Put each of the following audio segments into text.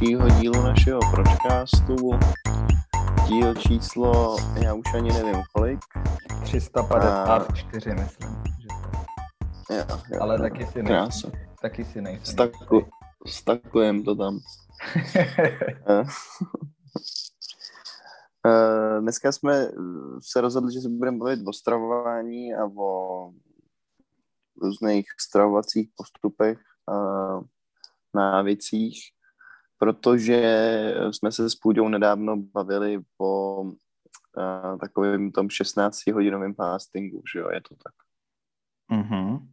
dalšího dílu našeho podcastu. Díl číslo, já už ani nevím kolik. 354, myslím. Že to. Jo, jo, Ale jo, taky si Krása. nejsem. Taky si nejsem. Staku, stakujem to tam. Eh. Eh, Dneska jsme eh, se rozhodli, že se budeme bavit o stravování a o různých stravovacích postupech a návycích, protože jsme se s Půďou nedávno bavili o eh, takovém tom 16-hodinovém fastingu, že jo, je to tak. Mhm.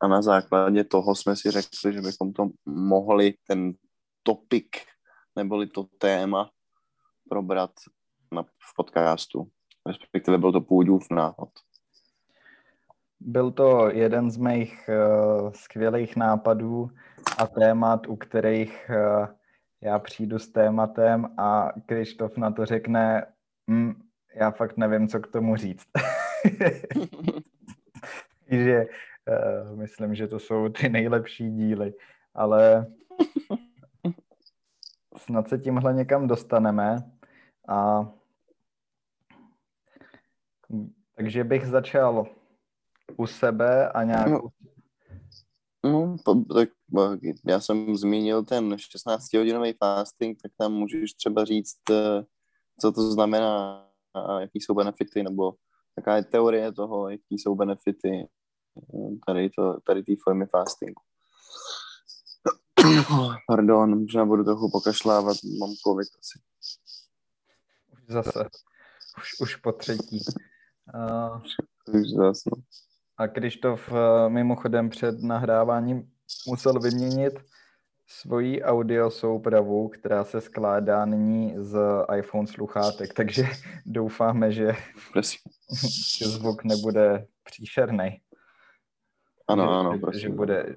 A na základě toho jsme si řekli, že bychom to mohli, ten topik, neboli to téma, probrat na, v podcastu. Respektive byl to Půďův náhod. Byl to jeden z mých uh, skvělých nápadů a témat, u kterých uh, já přijdu s tématem a Krištof na to řekne, hm, já fakt nevím, co k tomu říct. Takže uh, myslím, že to jsou ty nejlepší díly, ale snad se tímhle někam dostaneme a takže bych začal u sebe a nějakou... No, po, tak já jsem zmínil ten 16-hodinový fasting, tak tam můžeš třeba říct, eh, co to znamená a jaký jsou benefity, nebo jaká je teorie toho, jaký jsou benefity eh, tady, to, tady té formy fastingu. Pardon, možná budu trochu pokašlávat, mám covid asi. Už zase. Už, už po třetí. Uh, Už zase, no. a Krištof uh, mimochodem před nahráváním musel vyměnit svoji audio soupravu, která se skládá nyní z iPhone sluchátek, takže doufáme, že, Prosím. zvuk nebude příšerný. Ano, že, ano, prosím. že, bude,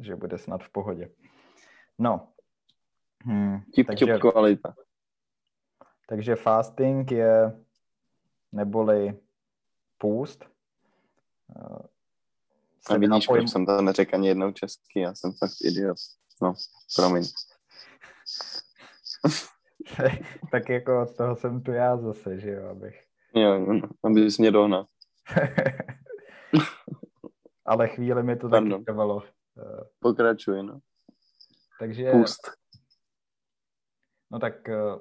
že bude snad v pohodě. No. Hmm, Tip, takže, tip kvalita. takže fasting je neboli půst. Se vidíš, pojm- proč jsem to neřekl ani jednou česky, já jsem fakt idiot. No, promiň. tak jako od toho jsem tu já zase, že jo, abych. Jo, no, no, abys mě dohnal. Ale chvíli mi to taky Pardon. trvalo. Eh, Pokračuj, no. Takže, Pust. no tak eh,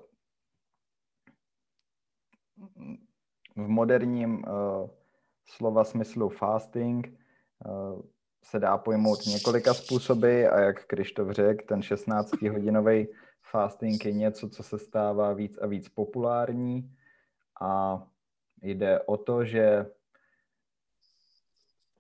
v moderním eh, slova smyslu fasting se dá pojmout několika způsoby a jak Krištof řekl, ten 16-hodinový fasting je něco, co se stává víc a víc populární. A jde o to, že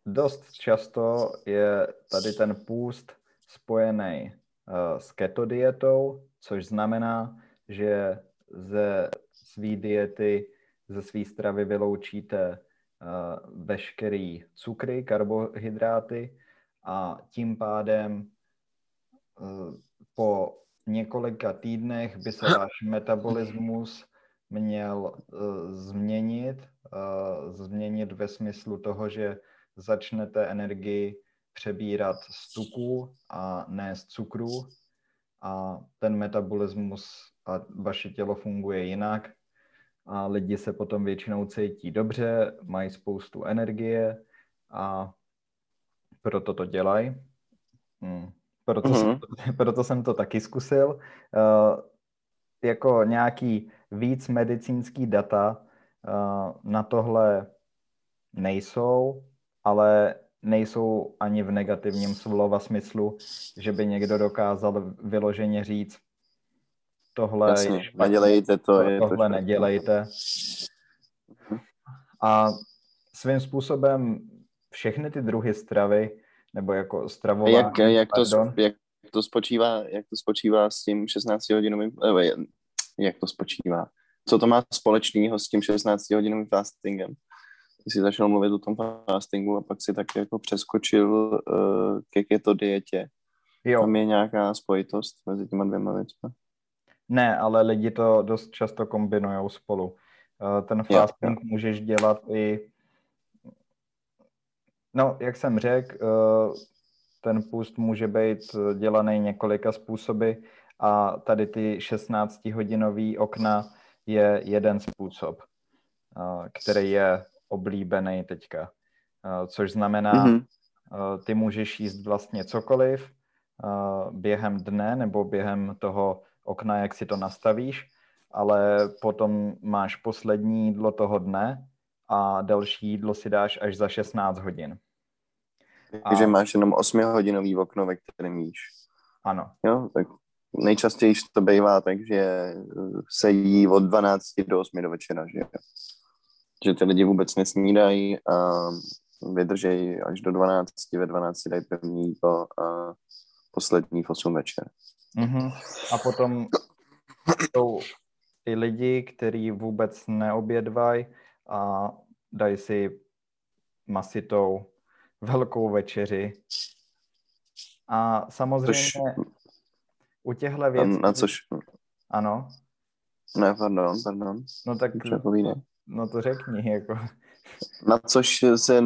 dost často je tady ten půst spojený uh, s keto dietou, což znamená, že ze své diety, ze své stravy vyloučíte veškerý cukry, karbohydráty a tím pádem uh, po několika týdnech by se váš metabolismus měl uh, změnit, změnit ve smyslu toho, že začnete energii přebírat z tuků a ne z cukru a ten metabolismus a vaše tělo funguje jinak a lidi se potom většinou cítí dobře, mají spoustu energie a proto to dělají. Hmm. Proto, Mhm. jsem, to- proto jsem to taky zkusil. Uh, jako nějaký víc medicínský data uh, na tohle nejsou, ale nejsou ani v negativním slova smyslu, že by někdo dokázal vyloženě říct, tohle Jasně, je špatně, nedělejte to, to, je to tohle špatně. nedělejte. A svým způsobem všechny ty druhy stravy, nebo jako stravování, jak, jak, to, jak to spočívá, jak to spočívá s tím 16-hodinovým, eh, jak to spočívá? Co to má společného s tím 16-hodinovým fastingem? Ty jsi začal mluvit o tom fastingu a pak si tak jako přeskočil uh, ke keto dietě. jo, Tam je nějaká spojitost mezi těma dvěma věcmi? Ne, ale lidi to dost často kombinují spolu. Eh, Ten Jo, fasting můžeš dělat i No, jak jsem řekl, eh, ten půst může být dělaný několika způsoby a tady ty 16-hodinový okna je jeden způsob, který je oblíbený teďka. Což znamená, mm-hmm. ty můžeš jíst vlastně cokoliv během dne nebo během toho okna, jak si to nastavíš, ale potom máš poslední jídlo toho dne a další jídlo si dáš až za 16 hodin. Takže a... máš jenom 8-hodinový okno, ve kterém jíš. Ano. Jo, tak nejčastěji to bývá takže se jí od 12 do 8 do večera, že že ty lidi vůbec nesnídají a vydržejí až do 12, ve 12 dají první jídlo a poslední v 8 večer. Mm-hmm. A potom jsou i lidi, kteří vůbec neobědvají a dají si masitou velkou večeři. A samozřejmě což, u těchto věcí... Na což... Ano? Ne, pardon, pardon. No tak... No to řekni, jako. Na což se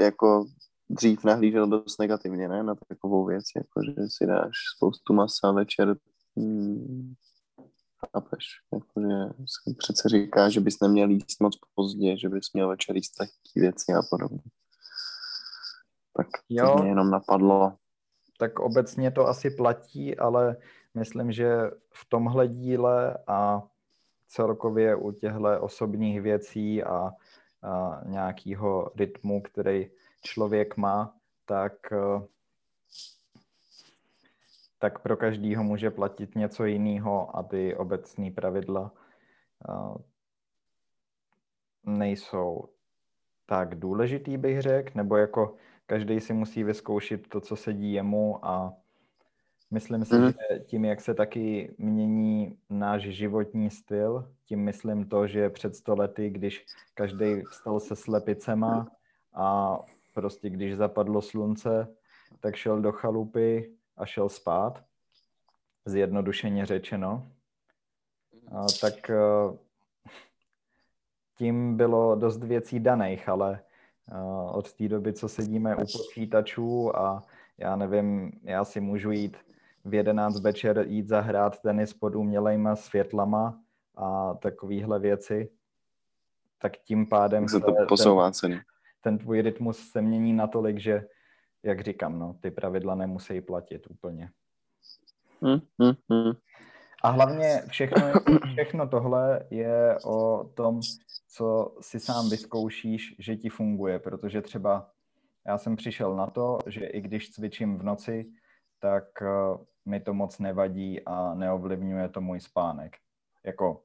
jako dřív nahlížel dost negativně, ne, na takovou věc, jako že si dáš spoustu masa večer, hmm, chápeš, jakože se přece říká, že bys neměl jíst moc pozdě, že bys měl večer jíst taky věci a podobně. Tak jo. to mě jenom napadlo. Tak obecně to asi platí, ale myslím, že v tomhle díle a celkově u těchto osobních věcí a, a nějakého rytmu, který člověk má, tak, eh, tak pro každýho může platit něco jiného a ty obecné pravidla eh, nejsou tak důležitý, bych řekl, nebo jako každý si musí vyzkoušet to, co sedí jemu a myslím si, mm. že tím, jak se taky mění náš životní styl, tím myslím to, že před sto lety, když každý vstal se slepicema a prostě když zapadlo slunce, tak šel do chalupy a šel spát, zjednodušeně řečeno. A tak e, tím bylo dost věcí daných, ale e, od té doby, co sedíme u počítačů a já nevím, já si můžu jít v 11 večer jít zahrát tenis pod umělejma světlama a takovéhle věci, tak tím pádem se to posouvá ceny ten tvůj rytmus se mění natolik, že, jak říkám, no, ty pravidla nemusí platit úplně. Mm, mm, mm. A hlavně všechno, všechno tohle je o tom, co si sám vyzkoušíš, že ti funguje, protože třeba já jsem přišel na to, že i když cvičím v noci, tak uh, mi to moc nevadí a neovlivňuje to můj spánek. Jako,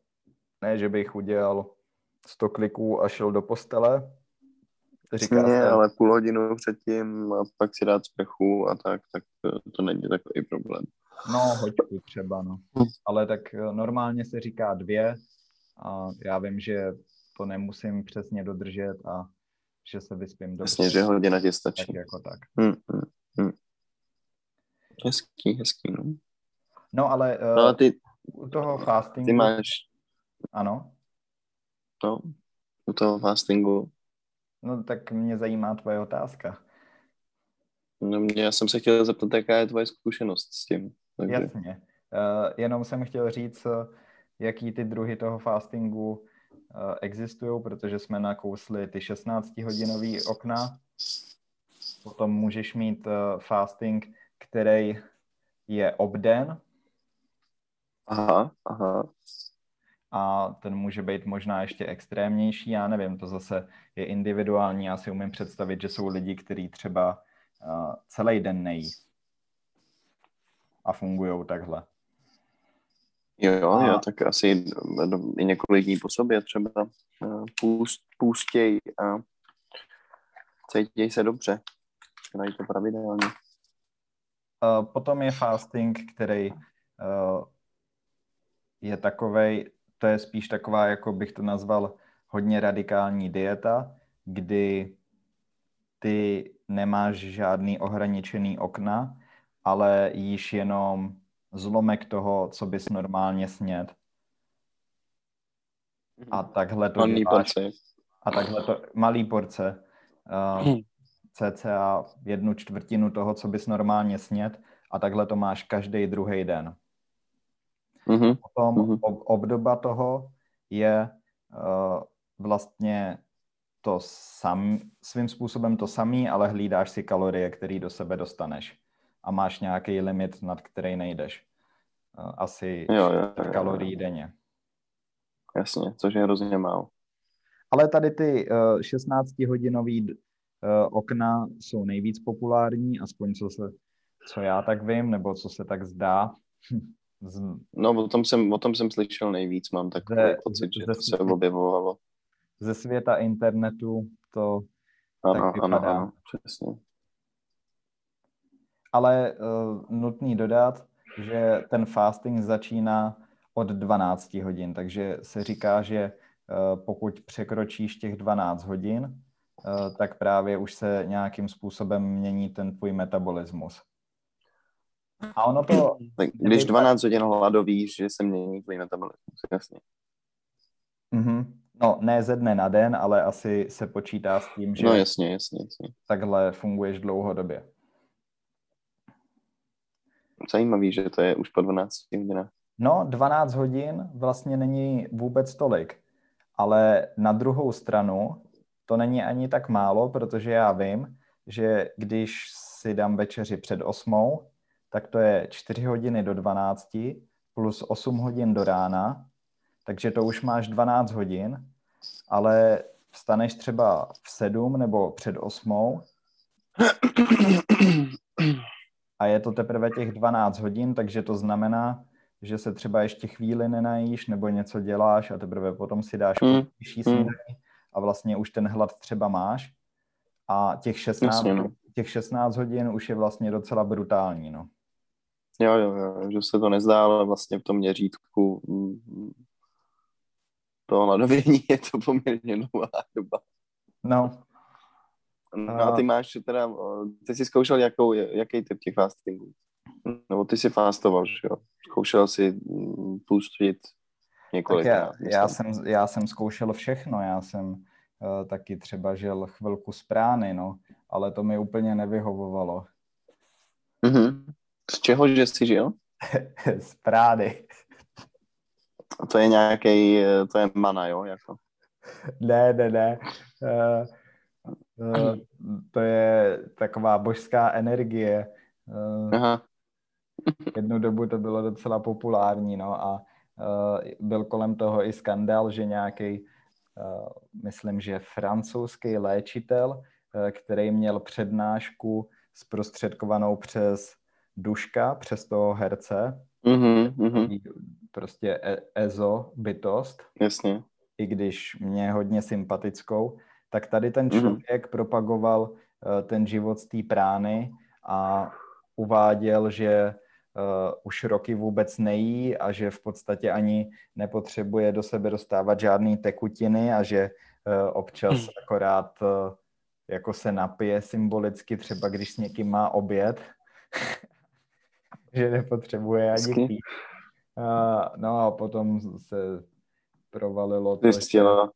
ne, že bych udělal 100 kliků a šel do postele, Říká se, ale půl hodinu předtím a pak si dát sprchu a tak, tak to, to není takový problém. No, hoďku třeba, no. Ale tak eh, normálně se říká dvě a já vím, že to nemusím přesně dodržet a že se vyspím dobře. Jasně, že hodina ti stačí. Tak jako tak. Hmm, hmm, hmm. Hezký, hezký, no. No, ale, uh, no, ty, u toho fastingu... Ty máš... Ano? No, u toho fastingu No tak mě zajímá tvoje otázka. No mě, já jsem se chtěl zeptat, jaká je tvoje zkušenost s tím. Takže... Jasně. Uh, jenom jsem chtěl říct, jaký ty druhy toho fastingu uh, existují, protože jsme nakousli ty 16-hodinový okna. Potom můžeš mít uh, fasting, který je obden. Aha, aha a ten může být možná ještě extrémnější, já nevím, to zase je individuální, já si umím představit, že jsou lidi, kteří třeba uh, celý den nejí a fungují takhle. Jo, jo, a... jo, tak asi i několik dní po sobě třeba uh, půst, půstěj a cítěj se dobře. Dají to pravidelně. Uh, potom je fasting, který uh, je takovej, to je spíš taková, jako bych to nazval, hodně radikální dieta, kdy ty nemáš žádný ohraničený okna, ale jíš jenom zlomek toho, co bys normálně sněd. A takhle to malý porce. A takhle to, malý porce. Uh, cca jednu čtvrtinu toho, co bys normálně sněd A takhle to máš každý druhý den. Mhm. Potom Mhm. ob- obdoba toho je uh, vlastně to sam, svým způsobem to samý, ale hlídáš si kalorie, které do sebe dostaneš. A máš nějaký limit, nad který nejdeš. Uh, asi Jo, jo, jo, 600 jo. kalorií denně. Jasně, což je hrozně málo. Ale tady ty uh, 16-hodinový uh, okna jsou nejvíc populární, aspoň co, se, co já tak vím, nebo co se tak zdá. Z, No, o tom jsem, o tom jsem slyšel nejvíc, mám takový Ze- pocit, že ze- to se objevovalo. ze světa internetu to Ano, tak ano, vypadá. ano, přesně. Ale uh, nutný dodat, že ten fasting začíná od 12 hodin, takže se říká, že uh, pokud překročíš těch 12 hodin, uh, tak právě už se nějakým způsobem mění ten tvůj metabolismus. A ono to, Tak když 12 hodin hladovíš, že se mění tvůj metabolismus, jasně. mhm, no ne ze dne na den, ale asi se počítá s tím, že No jasně, jasně, jasně. takhle funguješ dlouhodobě. Zajímavý, že to je už po 12 hodinách. No, 12 hodin vlastně není vůbec tolik, ale na druhou stranu to není ani tak málo, protože já vím, že když si dám večeři před 8, tak to je 4 hodiny do 12 plus 8 hodin do rána, takže to už máš 12 hodin, ale vstaneš třeba v 7 nebo před 8 a je to teprve těch 12 hodin, takže to znamená, že se třeba ještě chvíli nenajíš nebo něco děláš a teprve potom si dáš Mm, vyšší mm. snídaní a vlastně už ten hlad třeba máš a těch 16, Jasně, no. těch 16 hodin už je vlastně docela brutální, no. Jo, jo, jo, že se to nezdá, ale vlastně v tom měřítku mm, to hladovění je to poměrně dlouhá doba. No, No a ty máš teda, ty jsi zkoušel jakou, jaký typ těch fastingů? Nebo ty si fastoval, že jo? Zkoušel si mm, pustit tak několik. já, já, jsem, já jsem zkoušel všechno, já jsem uh, taky třeba žil chvilku z prány, no, ale to mi úplně nevyhovovalo. Mhm. Z čeho, že jsi žil? z prány. A to je nějaký, to je mana, jo? Jako. Ne, ne, ne. Uh, uh, to je taková božská energie. Uh, Aha. jednu dobu to bylo docela populární, no a byl kolem toho i skandál, že nějaký, myslím, že francouzský léčitel, který měl přednášku zprostředkovanou přes Duška, přes toho herce, Mhm, mhm. prostě e- EZO bytost, Jasně. i když mě je hodně sympatickou, tak tady ten Mhm. člověk propagoval eh, ten život z té prány a uváděl, že uh, už roky vůbec nejí a že v podstatě ani nepotřebuje do sebe dostávat žádné tekutiny a že uh, občas akorát uh, jako se napije symbolicky, třeba když s někým má oběd, že nepotřebuje ani pít. Uh, no a potom se provalilo to, že, Zjistila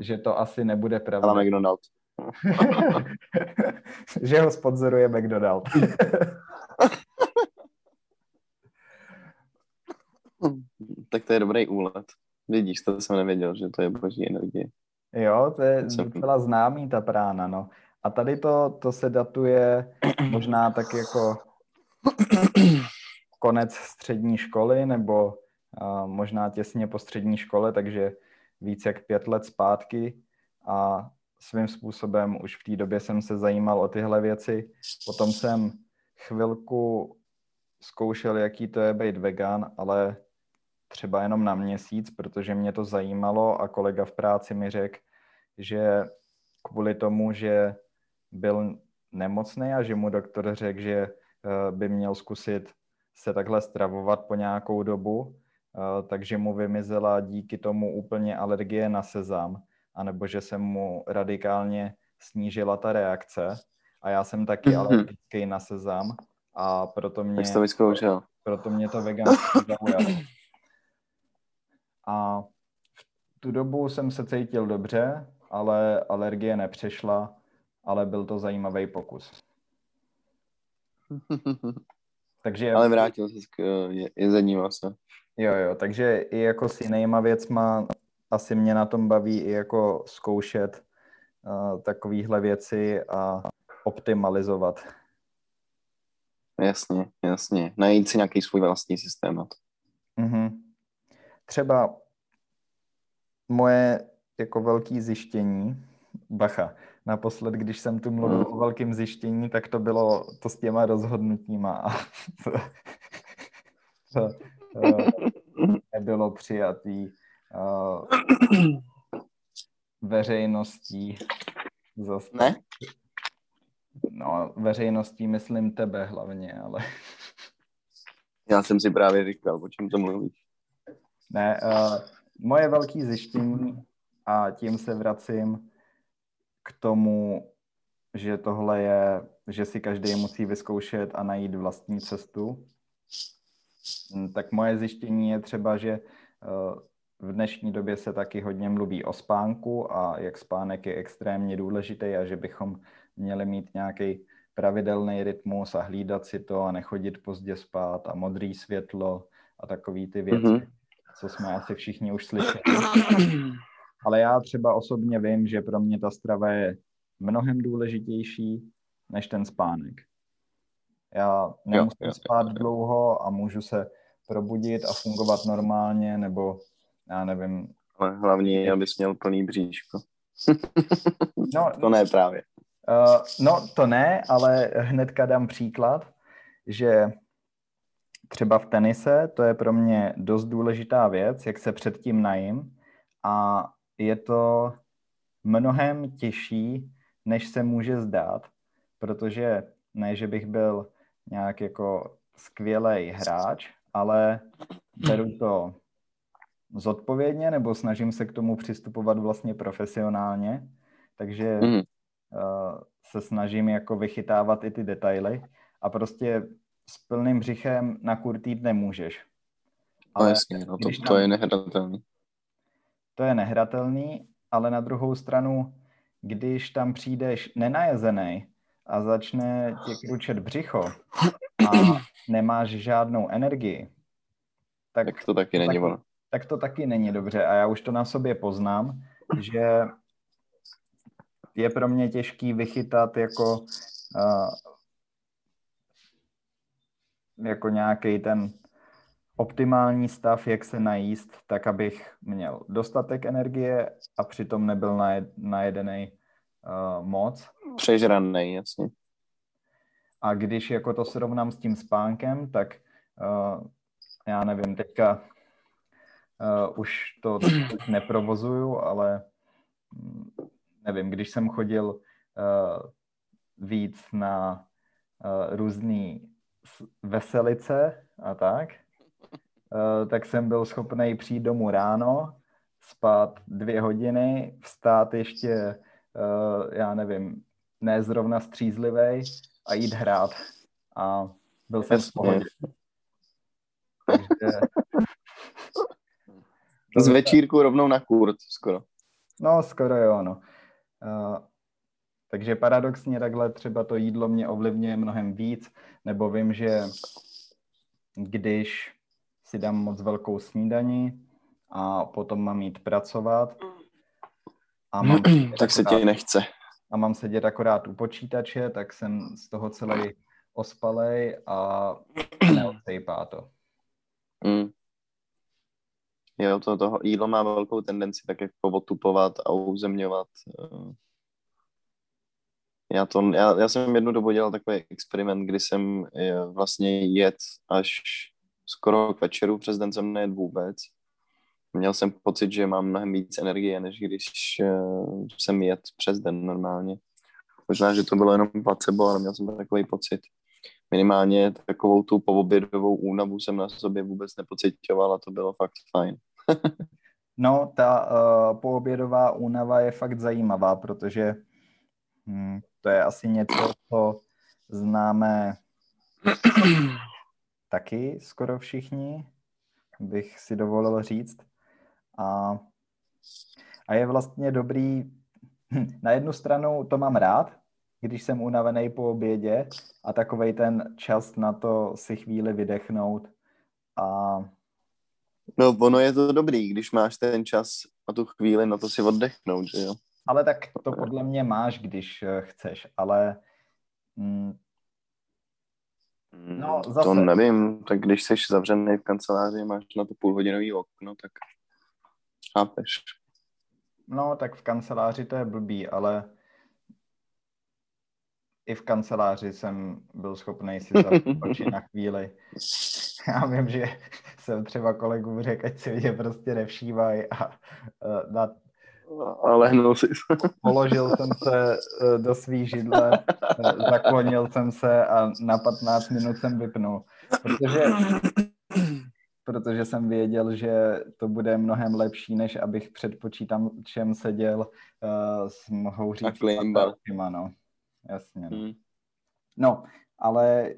že to asi nebude pravda. McDonald. že ho sponzoruje McDonald. Tak to je dobrý úlet. Vidíš, to jsem nevěděl, že to je boží energie. jo, to je docela známý ta prána, no. A tady to, to se datuje možná tak jako konec střední školy nebo možná těsně po střední škole, takže víc jak pět let zpátky a svým způsobem už v té době jsem se zajímal o tyhle věci. Potom jsem chvilku zkoušel, jaký to je být vegan, ale třeba jenom na měsíc, protože mě to zajímalo a kolega v práci mi řekl, že kvůli tomu, že byl nemocný a že mu doktor řekl, že eh, by měl zkusit se takhle stravovat po nějakou dobu, eh, takže mu vymizela díky tomu úplně alergie na sezam, anebo že se mu radikálně snížila ta reakce. A já jsem taky Mhm. alergický na sezam a proto mě, Tak to vyzkoušel. proto mě to veganství zaujalo. A v tu dobu jsem se cítil dobře, ale alergie nepřešla, ale byl to zajímavý pokus. Takže... Ale vrátil se k je, jezení masa. Jo, jo, takže i jako s jinýma věcma asi mě na tom baví i jako zkoušet uh, takovýhle věci a optimalizovat. Jasně, jasně. Najít si nějaký svůj vlastní systém. Mm-hmm. Třeba moje jako velký zjištění, bacha, naposled, když jsem tu mluvil mm. o velkém zjištění, tak to bylo to s těma rozhodnutíma a to, to, to nebylo přijatý uh, veřejností. Zase. Ne? No, veřejností myslím tebe hlavně, ale... Já jsem si právě říkal, o čem to mluvíš. Ne, uh, moje velké zjištění a tím se vracím k tomu, že tohle je, že si každý musí vyzkoušet a najít vlastní cestu. Hm, tak moje zjištění je třeba, že eh, v dnešní době se taky hodně mluví o spánku a jak spánek je extrémně důležitý a že bychom měli mít nějaký pravidelný rytmus a hlídat si to a nechodit pozdě spát a modrý světlo a takový ty věci, mm-hmm. co jsme asi všichni už slyšeli. Ale já třeba osobně vím, že pro mě ta strava je mnohem důležitější než ten spánek. Já nemusím jo, jo, spát jo, jo. dlouho a můžu se probudit a fungovat normálně, nebo já nevím. Ale hlavně, abys měl plný bříško. no, to ne právě. Uh, no, to ne, ale hnedka dám příklad, že třeba v tenise to je pro mě dost důležitá věc, jak se předtím najím a je to mnohem těžší, než se může zdát, protože ne, že bych byl nějak jako skvělý hráč, ale beru to zodpovědně nebo snažím se k tomu přistupovat vlastně profesionálně, takže mm. uh, se snažím jako vychytávat i ty detaily a prostě s plným břichem na kurt jít nemůžeš. No ale no jasně, no to, to je nehratelný. To je nehratelný, ale na druhou stranu, když tam přijdeš nenajezený a začne tě kručet břicho a nemáš žádnou energii, tak, tak to taky to není taky, Tak to taky není dobře. A já už to na sobě poznám, že je pro mě těžký vychytat jako uh, jako nějaký ten optimální stav, jak se najíst, tak abych měl dostatek energie a přitom nebyl najedený uh, moc. Přežraný, jasně. A když jako to srovnám s tím spánkem, tak uh, já nevím, teďka uh, už to neprovozuju, ale mm, nevím, když jsem chodil uh, víc na uh, různý veselice a tak, tak jsem byl schopný přijít domů ráno, spát dvě hodiny, vstát ještě, uh, já nevím, ne zrovna střízlivej a jít hrát. A byl jsem v pohodě. Takže... Z večírku rovnou na kurt, skoro. No, skoro jo, no. Uh, takže paradoxně takhle třeba to jídlo mě ovlivňuje mnohem víc, nebo vím, že když si dám moc velkou snídani a potom mám jít pracovat a mám tak se ti nechce. A mám sedět akorát u počítače, tak jsem z toho celý ospalej a neodsejpá to. Mm. Jo, to, toho jídlo má velkou tendenci tak jako otupovat a uzemňovat. Eh. Já, to, já, já jsem jednu dobu dělal takový experiment, kdy jsem eh, vlastně jet až skoro k večeru, přes den jsem nejet vůbec. Měl jsem pocit, že mám mnohem víc energie, než když uh, jsem jet přes den normálně. Možná, že to bylo jenom placebo, ale měl jsem takový pocit minimálně takovou tu poobědovou únavu jsem na sobě vůbec nepocitoval a to bylo fakt fajn. no, ta uh, poobědová únava je fakt zajímavá, protože hm, to je asi něco, co známe taky skoro všichni, bych si dovolil říct. A, a je vlastně dobrý, hm, na jednu stranu to mám rád, když jsem unavený po obědě a takovej ten čas na to si chvíli vydechnout a No, ono je to dobrý, když máš ten čas a tu chvíli na to si oddechnout, že jo? Ale tak to podle mě máš, když eh, chceš, ale mm, No, zase. To nevím, tak když jsi zavřený v kanceláři, máš na to půlhodinový okno, tak chápeš. No, tak v kanceláři to je blbý, ale i v kanceláři jsem byl schopný si zavřít oči na chvíli. Já vím, že jsem třeba kolegům řekl, ať si mě prostě nevšívají a uh, na a lehnul si. Položil jsem se eh, do svý židle, eh, zaklonil jsem se a na 15 minut jsem vypnul. Protože, protože jsem věděl, že to bude mnohem lepší, než abych před počítačem seděl uh, s mohouří no. Jasně. No. Hmm. no, ale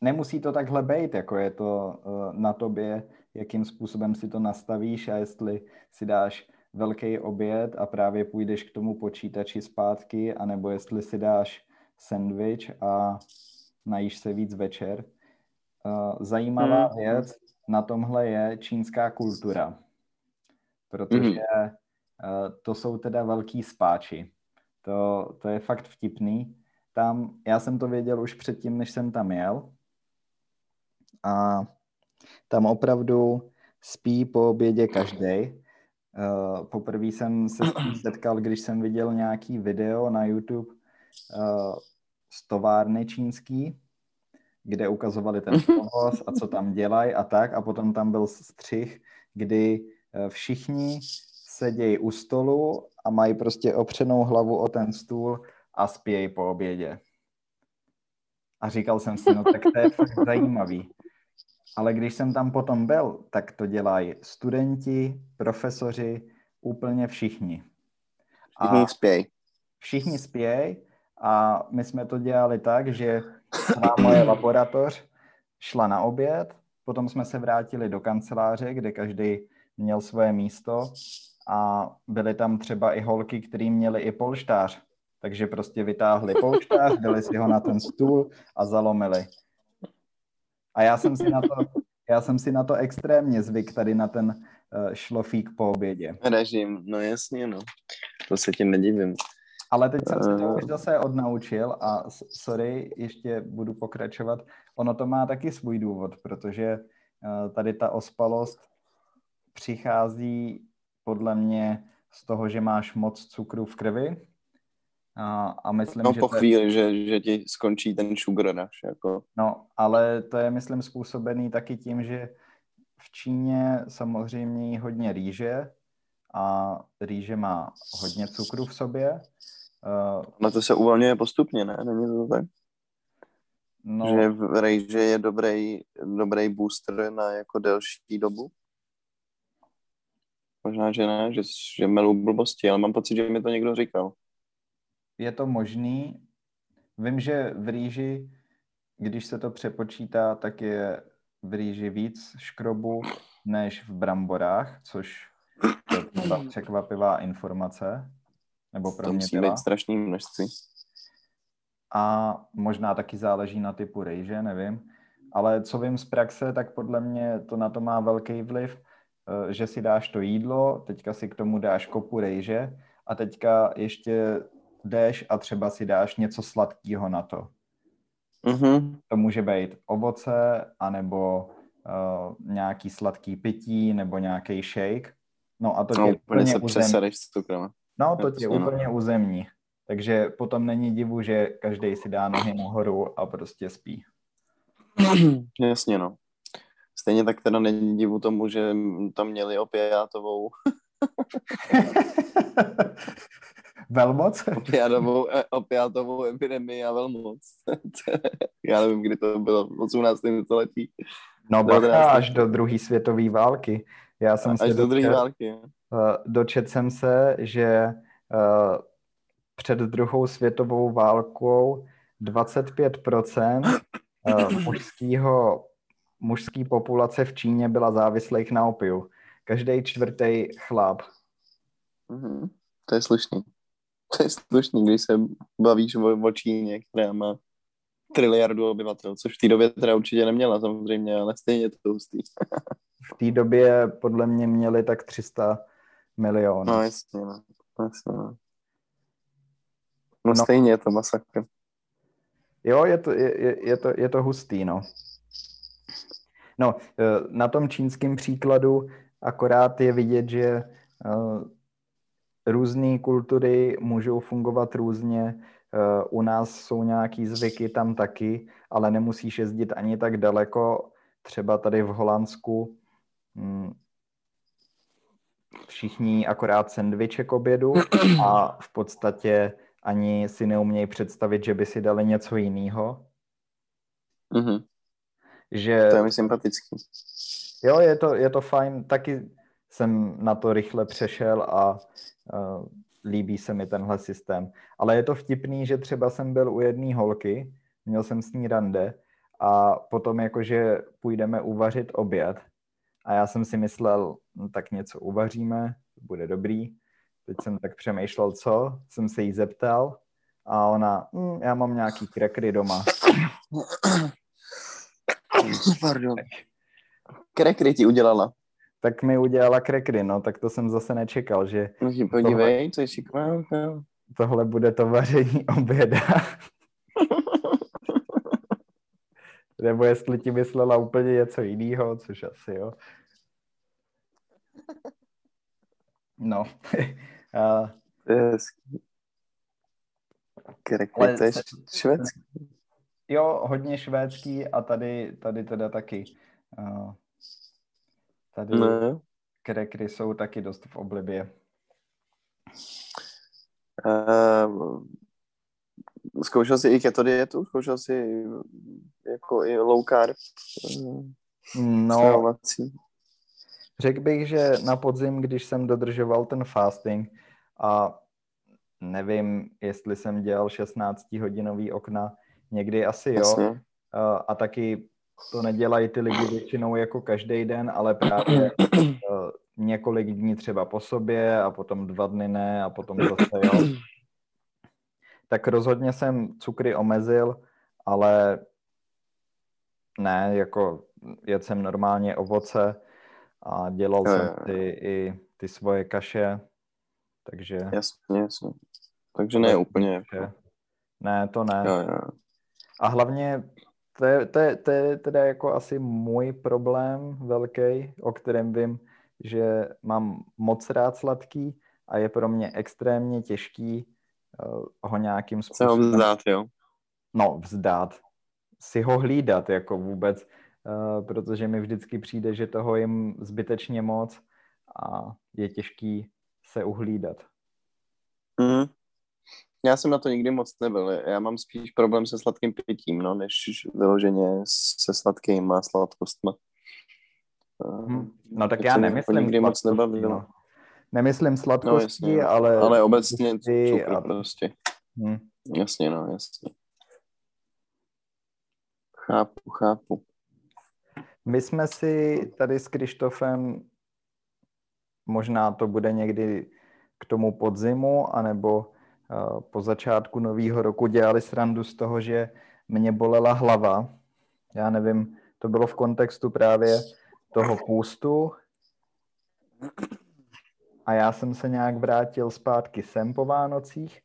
nemusí to takhle být, jako je to uh, na tobě, jakým způsobem si to nastavíš a jestli si dáš velký oběd a právě půjdeš k tomu počítači zpátky, anebo jestli si dáš sendvič a najíš se víc večer. Uh, zajímavá hmm. věc na tomhle je čínská kultura, protože hmm. uh, to jsou teda velký spáči. To, to je fakt vtipný. Tam, já jsem to věděl už předtím, než jsem tam jel, a tam opravdu spí po obědě každý. Uh, poprvé jsem se s tím setkal, když jsem viděl nějaký video na YouTube uh, z továrny čínský, kde ukazovali ten provoz a co tam dělají a tak. A potom tam byl střih, kdy uh, všichni sedějí u stolu a mají prostě opřenou hlavu o ten stůl a spějí po obědě. A říkal jsem si, no tak to je fakt zajímavý. Ale když jsem tam potom byl, tak to dělají studenti, profesoři, úplně všichni. A všichni spějí. Všichni spějí a my jsme to dělali tak, že moje laboratoř šla na oběd, potom jsme se vrátili do kanceláře, kde každý měl svoje místo a byly tam třeba i holky, které měly i polštář. Takže prostě vytáhli polštář, dali si ho na ten stůl a zalomili. A já jsem si na to, já jsem si na to extrémně zvyk tady na ten uh, šlofík po obědě. Režim, no jasně, no. To se tím nedivím. Ale teď jsem se to už zase odnaučil a sorry, ještě budu pokračovat. Ono to má taky svůj důvod, protože uh, tady ta ospalost přichází podle mě z toho, že máš moc cukru v krvi a, a myslím, no že po chvíli, je... že, že ti skončí ten sugar rush. Jako. No, ale to je, myslím, způsobený taky tím, že v Číně samozřejmě je hodně rýže a rýže má hodně cukru v sobě. Uh, Na to se uvolňuje postupně, ne? Není to tak? No, že v rejže je dobrý, dobrý booster na jako delší dobu? Možná, že ne, že, že melu blbosti, ale mám pocit, že mi to někdo říkal je to možný. Vím, že v rýži, když se to přepočítá, tak je v rýži víc škrobu než v bramborách, což je překvapivá informace. Nebo pro to mě byla. být strašný množství. A možná taky záleží na typu rejže, nevím. Ale co vím z praxe, tak podle mě to na to má velký vliv, eh, že si dáš to jídlo, teďka si k tomu dáš kopu rejže a teďka ještě jdeš a třeba si dáš něco sladkého na to. Mm-hmm. To může být ovoce, anebo uh, nějaký sladký pití, nebo nějaký shake. No a to no, tě úplně se uzemní. s cukrem. No, to tě no. úplně uzemní. Takže potom není divu, že každý si dá nohy nahoru a prostě spí. Jasně, no. Stejně tak teda není divu tomu, že tam měli opiátovou Velmoc? Opiátovou, e, opiátovou epidemii a velmoc. Já nevím, kdy to bylo, v 18. století. No bacha, až do druhé světové války. Já jsem až se do druhé války. Uh, dočet jsem se, že uh, před druhou světovou válkou 25% uh, mužského, mužský populace v Číně byla závislých na opiu. Každý čtvrtý chlap. Mm-hmm. To je slušný. To je slušný, když se bavíš o, o Číně, která má triliardu obyvatel, což v té době teda určitě neměla samozřejmě, ale stejně je to hustý. v té době podle mě měli tak 300 milionů. No jasně, no. jasně no. No, no stejně je to masakr. Jo, je to, je, je, to, je to hustý, no. No, e, na tom čínském příkladu akorát je vidět, že e, různé kultury můžou fungovat různě. E, u nás jsou nějaký zvyky, tam taky, ale nemusíš jezdit ani tak daleko. Třeba tady v Holandsku hm, všichni akorát sendviče k obědu a v podstatě ani si neumějí představit, že by si dali něco jiného. Mm-hmm. Že... To je mi sympatický. Jo, je to, je to fajn. Taky jsem na to rychle přešel a uh, líbí se mi tenhle systém. Ale je to vtipný, že třeba jsem byl u jedné holky, měl jsem s ní rande a potom jakože půjdeme uvařit oběd a já jsem si myslel, no, tak něco uvaříme, bude dobrý. Teď jsem tak přemýšlel, co, jsem se jí zeptal a ona, hm, já mám nějaký krekry doma. Pardon. Krekry ti udělala. Tak mi udělala krekry, no, tak to jsem zase nečekal, že... No si podívej, tohle, co je šiková. Tohle bude to vaření oběda. Nebo jestli ti myslela úplně něco jiného, což asi jo. No. A... To je hezký. Krekry, to je švédský. Jo, hodně švédský a tady, tady teda taky. Uh, tady no. krekry jsou taky dost v oblibě. Uh, zkoušel jsi i keto dietu? Zkoušel jsi jako i low carb? No, řekl bych, že na podzim, když jsem dodržoval ten fasting a nevím, jestli jsem dělal 16-hodinový okna, někdy asi jo. Jasně. A, a taky to nedělají ty lidi většinou jako každý den, ale právě několik dní třeba po sobě a potom dva dny ne a potom zase jo. Tak rozhodně jsem cukry omezil, ale ne, jako jedl jsem normálně ovoce a dělal jo, jsem ty, i ty svoje kaše, takže... Jasně, jasně. Takže ne úplně. Jako... Ne, to ne. Jo, jo. A hlavně to je, to, je, to je teda jako asi můj problém velký, o kterém vím, že mám moc rád sladký a je pro mě extrémně těžký uh, ho nějakým způsobem... Se ho vzdát, jo? No, vzdát. Si ho hlídat jako vůbec, uh, protože mi vždycky přijde, že toho jim zbytečně moc a je těžký se uhlídat. Mm. Já jsem na to nikdy moc nebyl. Já mám spíš problém se sladkým pitím, no, než vyloženě se sladkýma sladkostma. Hmm. No tak já nemyslím nikdy moc nebavil. No. Nemyslím sladkosti, no, jasně, ale... Ale obecně cukr a... prostě. Hmm. Jasně, no, jasně. Chápu, chápu. My jsme si tady s Krištofem, možná to bude někdy k tomu podzimu, anebo po začátku nového roku dělali srandu z toho, že mě bolela hlava. Já nevím, to bylo v kontextu právě toho půstu. A já jsem se nějak vrátil zpátky sem po Vánocích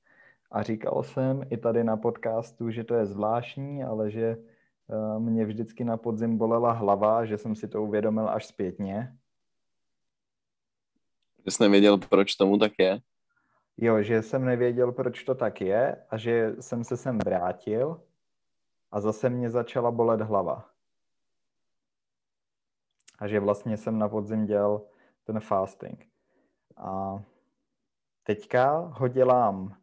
a říkal jsem i tady na podcastu, že to je zvláštní, ale že eh, mě vždycky na podzim bolela hlava, že jsem si to uvědomil až zpětně. Jsi nevěděl, proč tomu tak je? Jo, že jsem nevěděl, proč to tak je a že jsem se sem vrátil a zase mě začala bolet hlava. A že vlastně jsem na podzim dělal ten fasting. A teďka ho dělám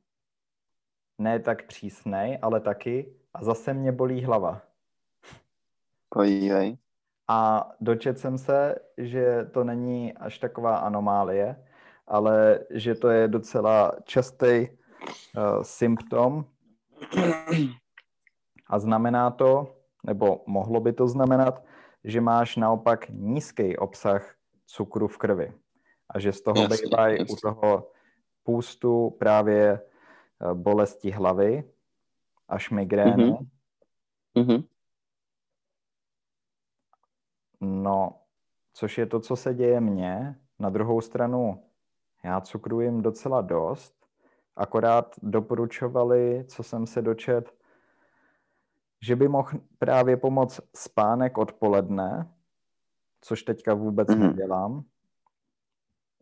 ne tak přísnej, ale taky a zase mě bolí hlava. Pojívej. A dočet jsem se, že to není až taková anomálie, ale že to je docela častý uh, symptom a znamená to, nebo mohlo by to znamenat, že máš naopak nízký obsah cukru v krvi a že z toho bývají u toho půstu právě eh, bolesti hlavy až migrény. Mhm. Mhm. No, což je to, co se děje mně. Na druhou stranu, já cukru jim docela dost, akorát doporučovali, co jsem se dočet, že by mohl právě pomoct spánek odpoledne, což teďka vůbec mm-hmm. nedělám.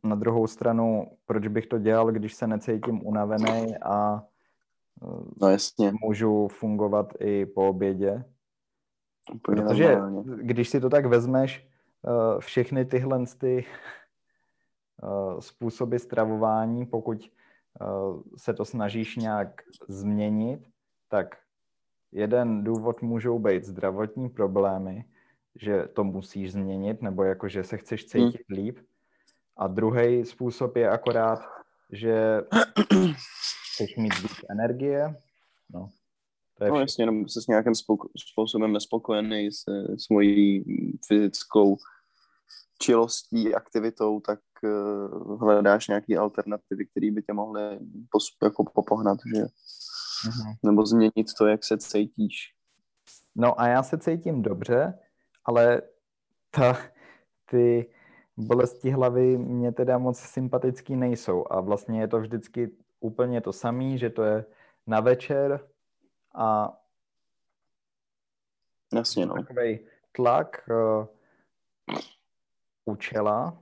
Na druhou stranu, proč bych to dělal, když se necítím unavený a no, jasně. můžu fungovat i po obědě. Úplně Protože normálně. když si to tak vezmeš, eh, všechny tyhle ty způsoby stravování, pokud eh, se to snažíš nějak změnit, tak jeden důvod můžou být zdravotní problémy, že to musíš změnit, nebo jako, že se chceš cítit hmm. líp. A druhý způsob je akorát, že chceš mít víc energie. No, to je no jasně, jenom se s nějakým způsobem nespokojený s svojí fyzickou čilostí, aktivitou, tak uh, hledáš nějaké alternativy, které by tě mohly pos, jako popohnat, že? Mm-hmm. Nebo změnit to, jak se cítíš. No a já se cítím dobře, ale ta, ty bolesti hlavy mě teda moc sympatický nejsou a vlastně je to vždycky úplně to samé, že to je na večer a Jasně, no. takový tlak uh, u čela,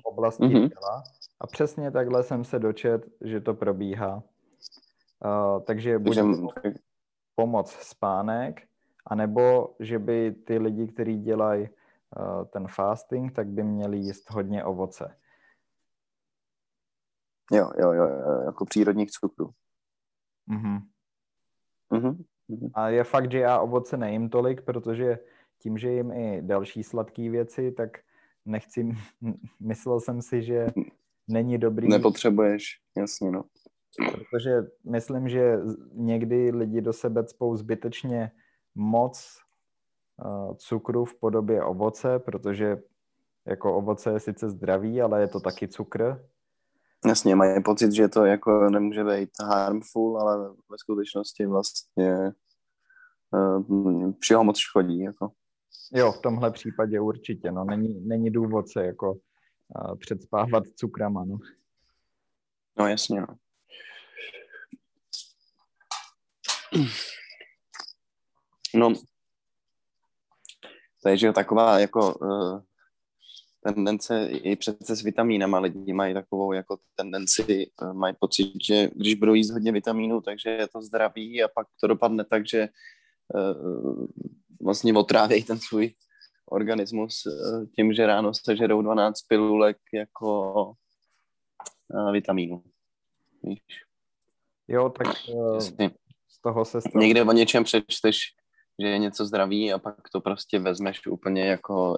v oblasti mm-hmm. čela a přesně takhle jsem se dočet, že to probíhá. Uh, takže takže... pomoc spánek, anebo že by ty lidi, kteří dělají uh, ten fasting, tak by měli jíst hodně ovoce. Jo, jo, jo, jako přírodních cukrů. Mhm. Mhm. A je fakt, že já ovoce nejím tolik, protože tím, že jim i další sladké věci, tak nechci, myslel jsem si, že není dobrý. Nepotřebuješ, jasně, no. Protože myslím, že někdy lidi do sebe cpou zbytečně moc uh, cukru v podobě ovoce, protože jako ovoce je sice zdravý, ale je to taky cukr. Jasně, mají pocit, že to jako nemůže být harmful, ale ve skutečnosti vlastně uh, všeho moc škodí. Jako. Jo, v tomhle případě určitě. No. Není, není důvod se jako uh, předspávat cukrama. No. no jasně. No. No, takže taková jako uh, tendence i přece s vitamínama. Lidi mají takovou jako tendenci, uh, mají pocit, že když budou jíst hodně vitamínů, takže je to zdraví a pak to dopadne tak, že uh, vlastně otrávějí ten svůj organismus uh, tím, že ráno sežerou 12 pilulek jako uh, vitamínů. Víš? Jo, tak uh, z toho se stalo. Někde o něčem přečteš že je něco zdraví a pak to prostě vezmeš úplně jako,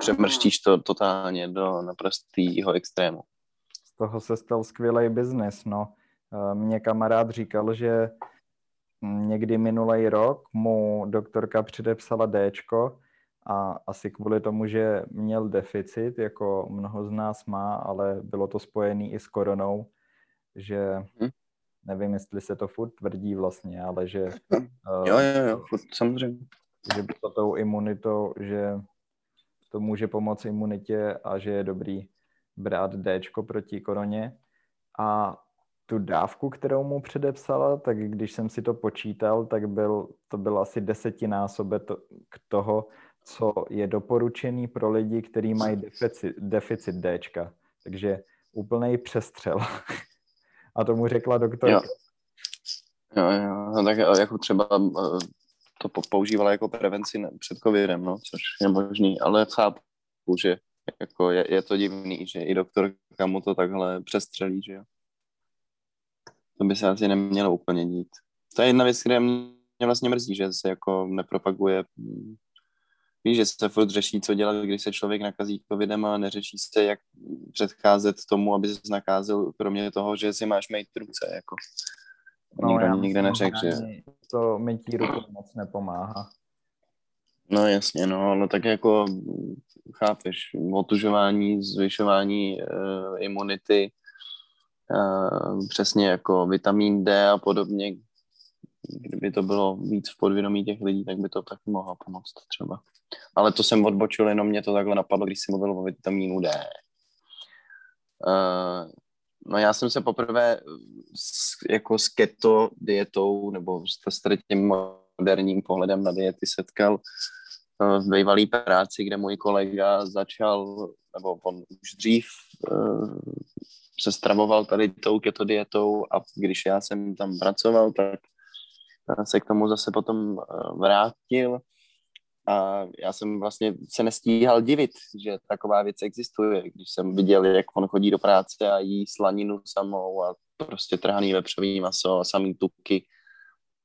přemrštíš to totálně do naprostého extrému. Z toho se stal skvělý biznis, no. Mě kamarád říkal, že někdy minulý rok mu doktorka předepsala Dčko a asi kvůli tomu, že měl deficit, jako mnoho z nás má, ale bylo to spojené i s koronou, že hmm nevím, jestli se to furt tvrdí vlastně, ale že... Jo, jo, jo, furt, samozřejmě. Že to tou imunitou, že to může pomoct imunitě a že je dobrý brát D proti koroně. A tu dávku, kterou mu předepsala, tak když jsem si to počítal, tak byl, to byl asi desetinásobek to, k toho, co je doporučený pro lidi, kteří mají deficit, deficit D. Takže úplný přestřel. A tomu řekla doktor. Jo. Jo, jo, no tak jako třeba eh, to používala jako prevenci před covidem, no, což je možný, ale chápu, že jako je, je to divný, že i doktorka mu to takhle přestřelí, že jo. To by se asi nemělo úplně dít. To je jedna věc, která mě vlastně mrzí, že se jako nepropaguje Víš, že se furt řeší, co dělat, když se člověk nakazí covidem a neřeší se, jak předcházet tomu, aby se nakázil, kromě toho, že si máš mít ruce, jako. No, Nikdo nikde neřekl, že... To mytí ruku moc nepomáhá. No jasně, no, no tak jako chápeš, otužování, zvyšování uh, imunity, přesně jako vitamin D a podobně, kdyby to bylo víc v podvědomí těch lidí, tak by to tak mohlo pomoct třeba. Ale to jsem odbočil, jenom mě to takhle napadlo, když jsem mluvil o vitamínu D. Uh, no já jsem se poprvé s, jako s keto dietou nebo s tím moderním pohledem na diety setkal uh, v bývalý práci, kde můj kolega začal, nebo on už dřív se stravoval tady tou keto dietou a když já jsem tam pracoval, tak se k tomu zase potom vrátil a já jsem vlastně se nestíhal divit, že taková věc existuje, když jsem viděl, jak on chodí do práce a jí slaninu samou a prostě trhaný vepřový maso a samý tuky,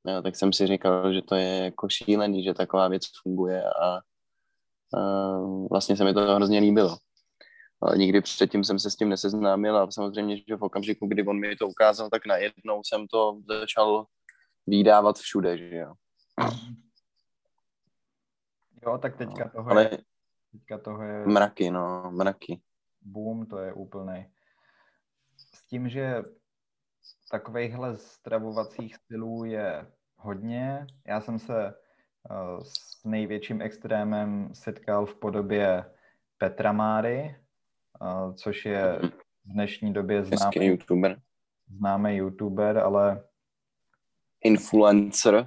ja, tak jsem si říkal, že to je jako šílený, že taková věc funguje a, a vlastně se mi to hrozně líbilo. Nikdy předtím jsem se s tím neseznámil a samozřejmě, že v okamžiku, kdy on mi to ukázal, tak najednou jsem to začal výdávat všude, že jo. Jo, tak teďka toho Ale je, teďka toho je mraky, no, mraky. boom, to je úplný. S tím, že takovýchhle stravovacích stylů je hodně. Já jsem se uh, s největším extrémem setkal v podobě Petra Máry, uh, což je v dnešní době známý YouTuber. Známý YouTuber, ale... Influencer.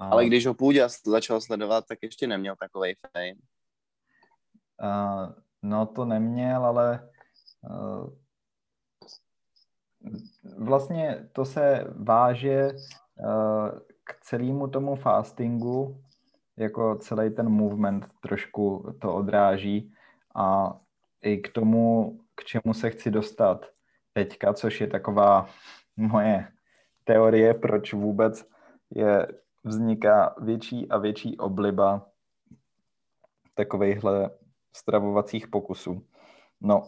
A... Ale když ho půjde začal sledovat, tak ještě neměl takový fame. Uh, no to neměl, ale uh, vlastně to se váže uh, k celému tomu fastingu, jako celý ten movement trošku to odráží a i k tomu, k čemu se chci dostat teďka, což je taková moje teorie, proč vůbec je vzniká větší a větší obliba takovýchhle stravovacích pokusů. No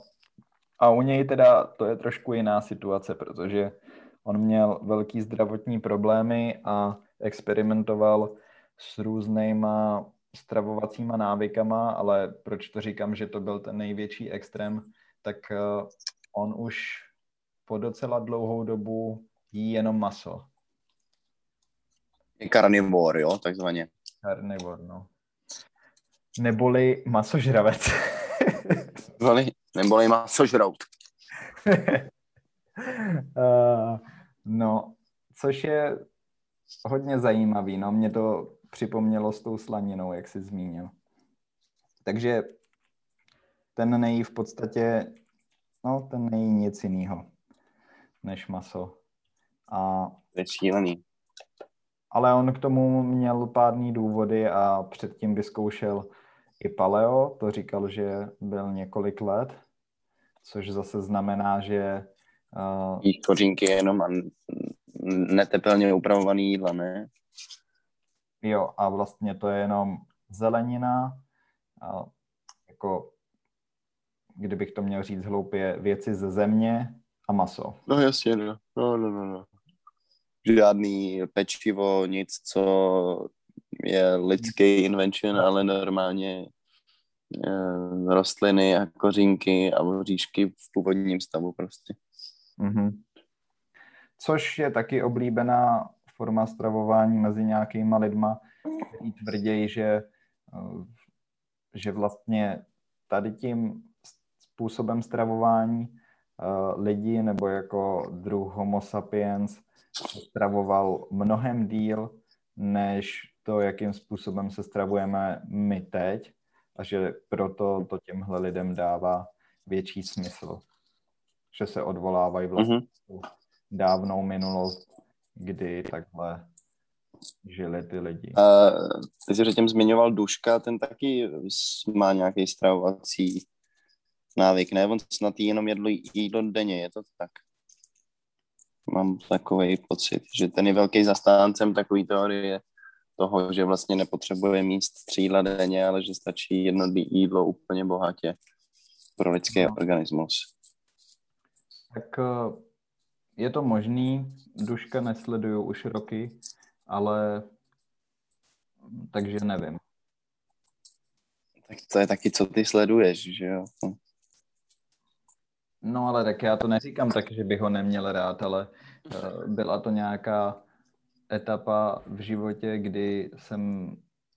a u něj teda to je trošku jiná situace, protože on měl velký zdravotní problémy a experimentoval s různýma stravovacíma návykama, ale proč to říkám, že to byl ten největší extrém, tak eh, on už po docela dlouhou dobu jí jenom maso. Karnivor, jo, takzvaně. Karnivor, no. Neboli masožravec. neboli, neboli masožrout. uh, no, což je hodně zajímavý, no, mě to připomnělo s tou slaninou, jak jsi zmínil. Takže ten nejí v podstatě, no, ten nejí nic jiného než maso. A to je šílený ale on k tomu měl pádný důvody a předtím vyzkoušel i paleo, to říkal, že byl několik let, což zase znamená, že... Uh, Jíš kořínky jenom a netepelně upravovaný jídla, ne? Jo, a vlastně to je jenom zelenina, a jako kdybych to měl říct hloupě, věci ze země a maso. No jasně, no, no, no, no. no žádný pečivo, nic, co je lidský invention, ale normálně eh, rostliny a kořínky a voříšky v původním stavu prostě. Mm-hmm. Což je taky oblíbená forma stravování mezi nějakýma lidma, kteří tvrdí, že, eh, že vlastně tady tím způsobem stravování uh, lidi nebo jako druh homo sapiens stravoval mnohem díl, než to, jakým způsobem se stravujeme my teď a že proto to těmhle lidem dává větší smysl. Že se odvolávají vlastně mm-hmm. Dávnou minulost, kdy takhle žili ty lidi. Uh, ty jsi předtím zmiňoval Duška, ten taky má nějaký stravovací návyk, ne? On snad jenom jedlo jídlo denně, je to tak? mám takový pocit, že ten je velký zastáncem takový teorie toho, že vlastně nepotřebuje mít střídla denně, ale že stačí jedno jídlo úplně bohatě pro lidský no. organismus. Tak eh, je to možný, Duška nesleduju už roky, ale takže nevím. Tak to je taky, co ty sleduješ, že jo? No ale tak já to neříkám tak, že bych ho neměl rád, ale uh, byla to nějaká etapa v životě, kdy jsem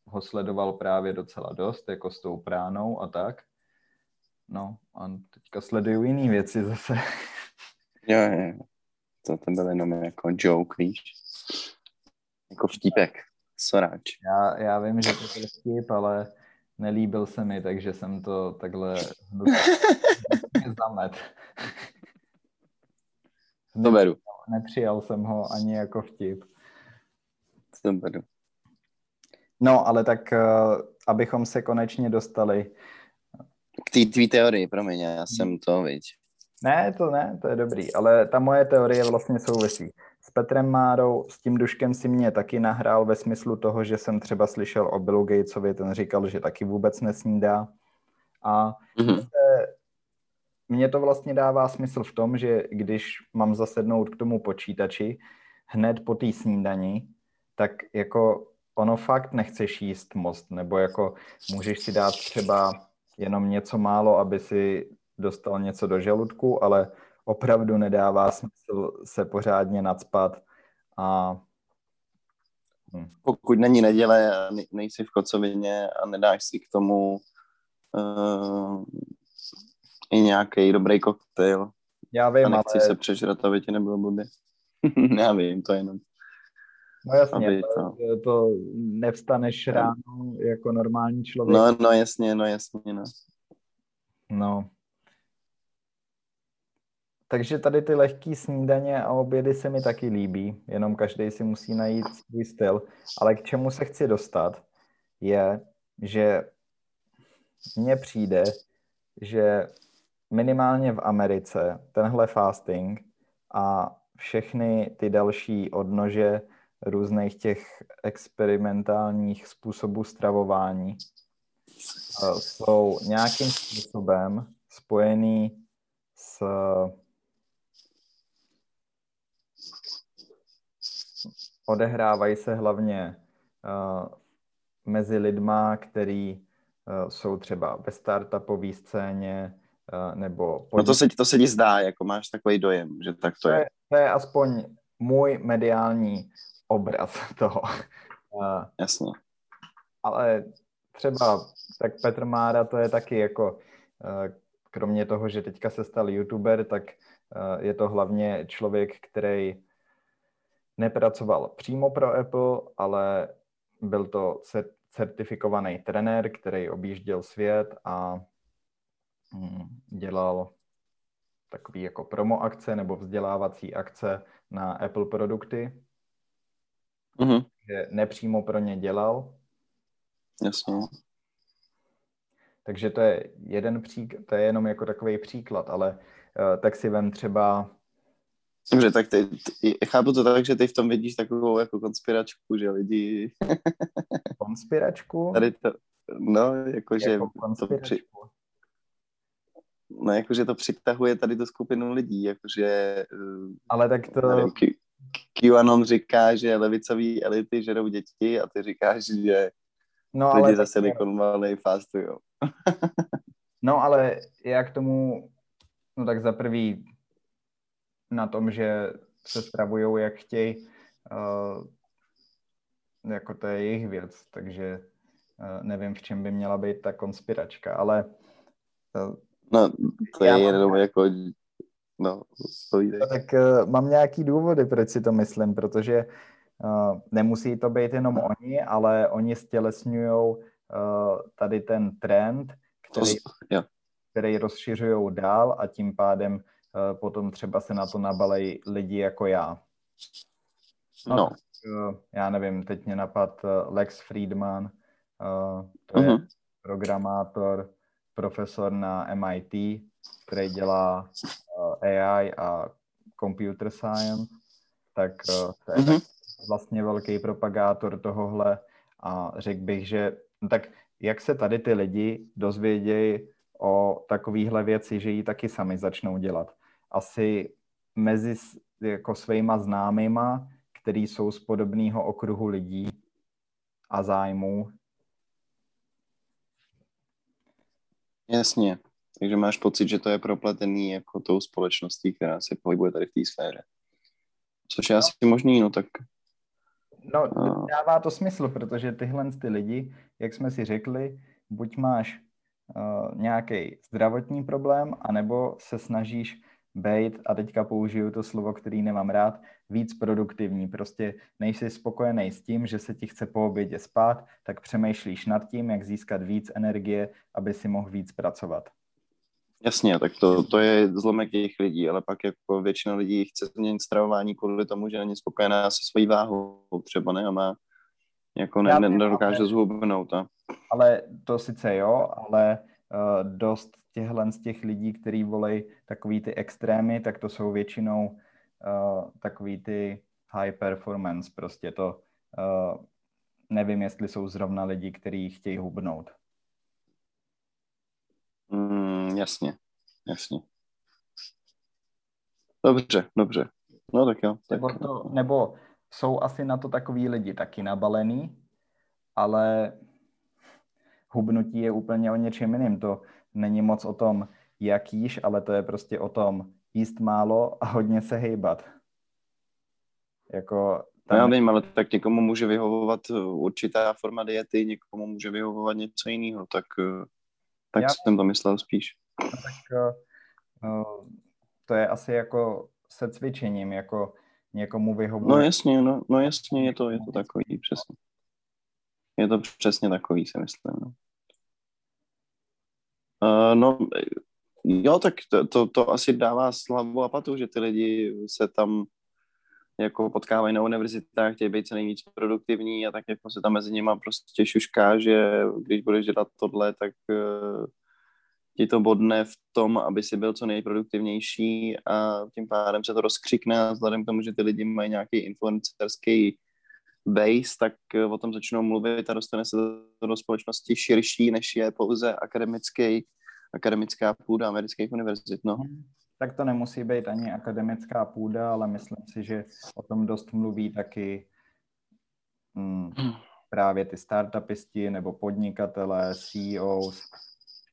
ho sledoval právě docela dost, jako s tou pránou a tak. No a teďka sleduju jiné věci zase. Jo, jo. To, to byl jenom jako joke, víš? Jako vtípek, soráč. Já, já vím, že to byl vtip, ale nelíbil se mi, takže jsem to takhle zamet. To beru. Nepřijal jsem ho ani jako vtip. To beru. No, ale tak, uh, abychom se konečně dostali. K té tvý teorii, promiň, já jsem to, viď. Ne, to ne, to je dobrý, ale ta moje teorie vlastně souvisí. S Petrem Márou, s tím Duškem si mě taky nahrál ve smyslu toho, že jsem třeba slyšel o Billu Gatesovi, ten říkal, že taky vůbec nesnídá. A mm-hmm. mně to vlastně dává smysl v tom, že když mám zasednout k tomu počítači hned po té snídani, tak jako ono fakt nechceš jíst moc, nebo jako můžeš si dát třeba jenom něco málo, aby si dostal něco do žaludku, ale opravdu nedává smysl se pořádně nadspat a hm. pokud není neděle a nejsi v kocovině a nedáš si k tomu uh, i nějaký dobrý koktejl já vím, a nechci ale... se přežrat, aby ti nebylo blbě. Já vím, to jenom. No jasně, to, to nevstaneš ráno jako normální člověk. No, no jasně, no jasně, no. No. Takže tady ty lehké snídaně a obědy se mi taky líbí, jenom každý si musí najít svůj styl. Ale k čemu se chci dostat, je, že mně přijde, že minimálně v Americe tenhle fasting a všechny ty další odnože různých těch experimentálních způsobů stravování eh, jsou nějakým způsobem spojený s odehrávají se hlavně uh, mezi lidma, který uh, jsou třeba ve startupové scéně, uh, nebo... Pod... No to se, to se ti zdá, jako máš takový dojem, že tak to, to je. je. To je aspoň můj mediální obraz toho. Uh, Jasně. Ale třeba tak Petr Mára to je taky jako, uh, kromě toho, že teďka se stal youtuber, tak je to hlavně člověk, který nepracoval přímo pro Apple, ale byl to certifikovaný trenér, který objížděl svět a mm, dělal takový jako promo akce nebo vzdělávací akce na Apple produkty. Mm-hmm. Že nepřímo pro ně dělal. Jasně. Takže to je jeden příklad, to je jenom jako takový příklad, ale uh, tak si vem třeba Dobře, tak ty, ty, chápu to tak, že ty v tom vidíš takovou jako konspiračku, že lidi... Konspiračku? Tady to, no, jakože jako to při... No, jakože to přitahuje tady tu skupinu lidí, jakože... Eh, Ale tak to... Nevím, Q, QAnon říká, že levicový elity žerou děti a ty říkáš, že no, lidi ale za Silicon Valley fastujou. no, ale já k tomu, no tak za prvý na tom, že se stravují, jak chtějí, uh, jako to je jejich věc, takže uh, nevím, v čem by měla být ta konspiračka, ale uh, no, to je jenom jako no, povídej. Tak uh, mám nějaký důvody, proč si to myslím, protože uh, nemusí to být jenom oni, ale oni stělesňují uh, tady ten trend, který, to, který rozšiřují dál a tím pádem potom třeba se na to nabalej lidi jako já. No. no. Eh, já nevím, teď mě napad eh, Lex Friedman, to je uh-huh. programátor, profesor na MIT, který dělá AI a computer science, tak to je uh-huh. vlastně velký propagátor tohohle a řekl bych, že no tak jak se tady ty lidi dozvědějí o takovéhle věci, že ji taky sami začnou dělat asi mezi jako svýma známýma, který jsou z podobného okruhu lidí a zájmů. Jasně. Takže máš pocit, že to je propletený jako tou společností, která se pohybuje tady v té sféře. Což je no. asi možný, no tak... No, dává to smysl, protože tyhle ty lidi, jak jsme si řekli, buď máš uh, nějaký zdravotní problém, anebo se snažíš být, a teďka použiju to slovo, který nemám rád, víc produktivní. Prostě nejsi spokojený s tím, že se ti chce po obědě spát, tak přemýšlíš nad tím, jak získat víc energie, aby si mohl víc pracovat. Jasně, tak to, to je zlomek jejich lidí, ale pak jako většina lidí chce změnit stravování kvůli tomu, že není spokojená se svojí váhou třeba, ne? A má jako ne, ne, nedokáže zhubnout. A... Ale to sice jo, ale dost těchhle z těch lidí, kteří volej takový ty extrémy, tak to jsou většinou uh, takový ty high performance, prostě to uh, nevím, jestli jsou zrovna lidi, kteří chtějí hubnout. Mm, jasně, jasně. Dobře, dobře. No tak jo. Tak... Nebo, to, nebo jsou asi na to takový lidi taky nabalený, ale hubnutí je úplně o něčem jiným. To není moc o tom, jak jíš, ale to je prostě o tom jíst málo a hodně se hejbat. Jako tam... No já vím, ale tak někomu může vyhovovat určitá forma diety, někomu může vyhovovat něco jiného, tak, tak já... jsem to myslel spíš. No, tak uh, to je asi jako se cvičením, jako někomu vyhovuje. No jasně, no, no jasně, je to, je to takový, přesně. Je to přesně takový, si myslím. No. Uh, no, jo, tak to, to, to asi dává slavu a patu, že ty lidi se tam jako potkávají na univerzitách, chtějí být co nejvíc produktivní a tak jako se tam mezi nimi prostě šušká, že když budeš dělat tohle, tak uh, ti to bodne v tom, aby si byl co nejproduktivnější a tím pádem se to rozkřikne a vzhledem k tomu, že ty lidi mají nějaký influencerský base, tak eh, o tom začnou mluvit a dostane se do společnosti širší, než je pouze akademický, akademická půda amerických univerzit. No. Hmm. Tak to nemusí být ani akademická půda, ale myslím si, že o tom dost mluví taky mm, právě ty startupisti nebo podnikatelé, CEOs.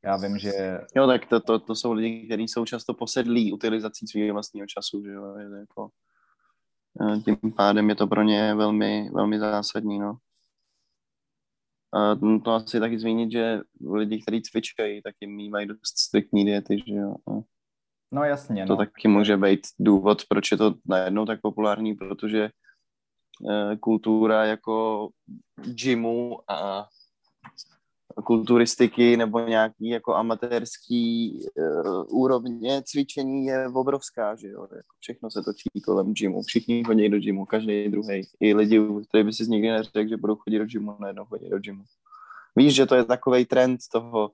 Já vím, že... Jo, tak to, to, to jsou lidi, kteří jsou často posedlí utilizací svého vlastního času, že jo, je to jako tím pádem je to pro ně velmi, velmi zásadní, no. A to asi taky zmínit, že lidi, kteří cvičají, taky mývají dost striktní diety, že jo. No jasně, To no. taky může být důvod, proč je to najednou tak populární, protože e, kultura jako gymu a kulturistiky nebo nějaký jako amatérský uh, úrovně cvičení je obrovská, že jo, jako všechno se točí kolem gymu, všichni chodí do gymu, každý druhý. I lidi, kteří by si nikdy neřekl, že budou chodit do gymu, najednou chodí do gymu. Víš, že to je takový trend toho,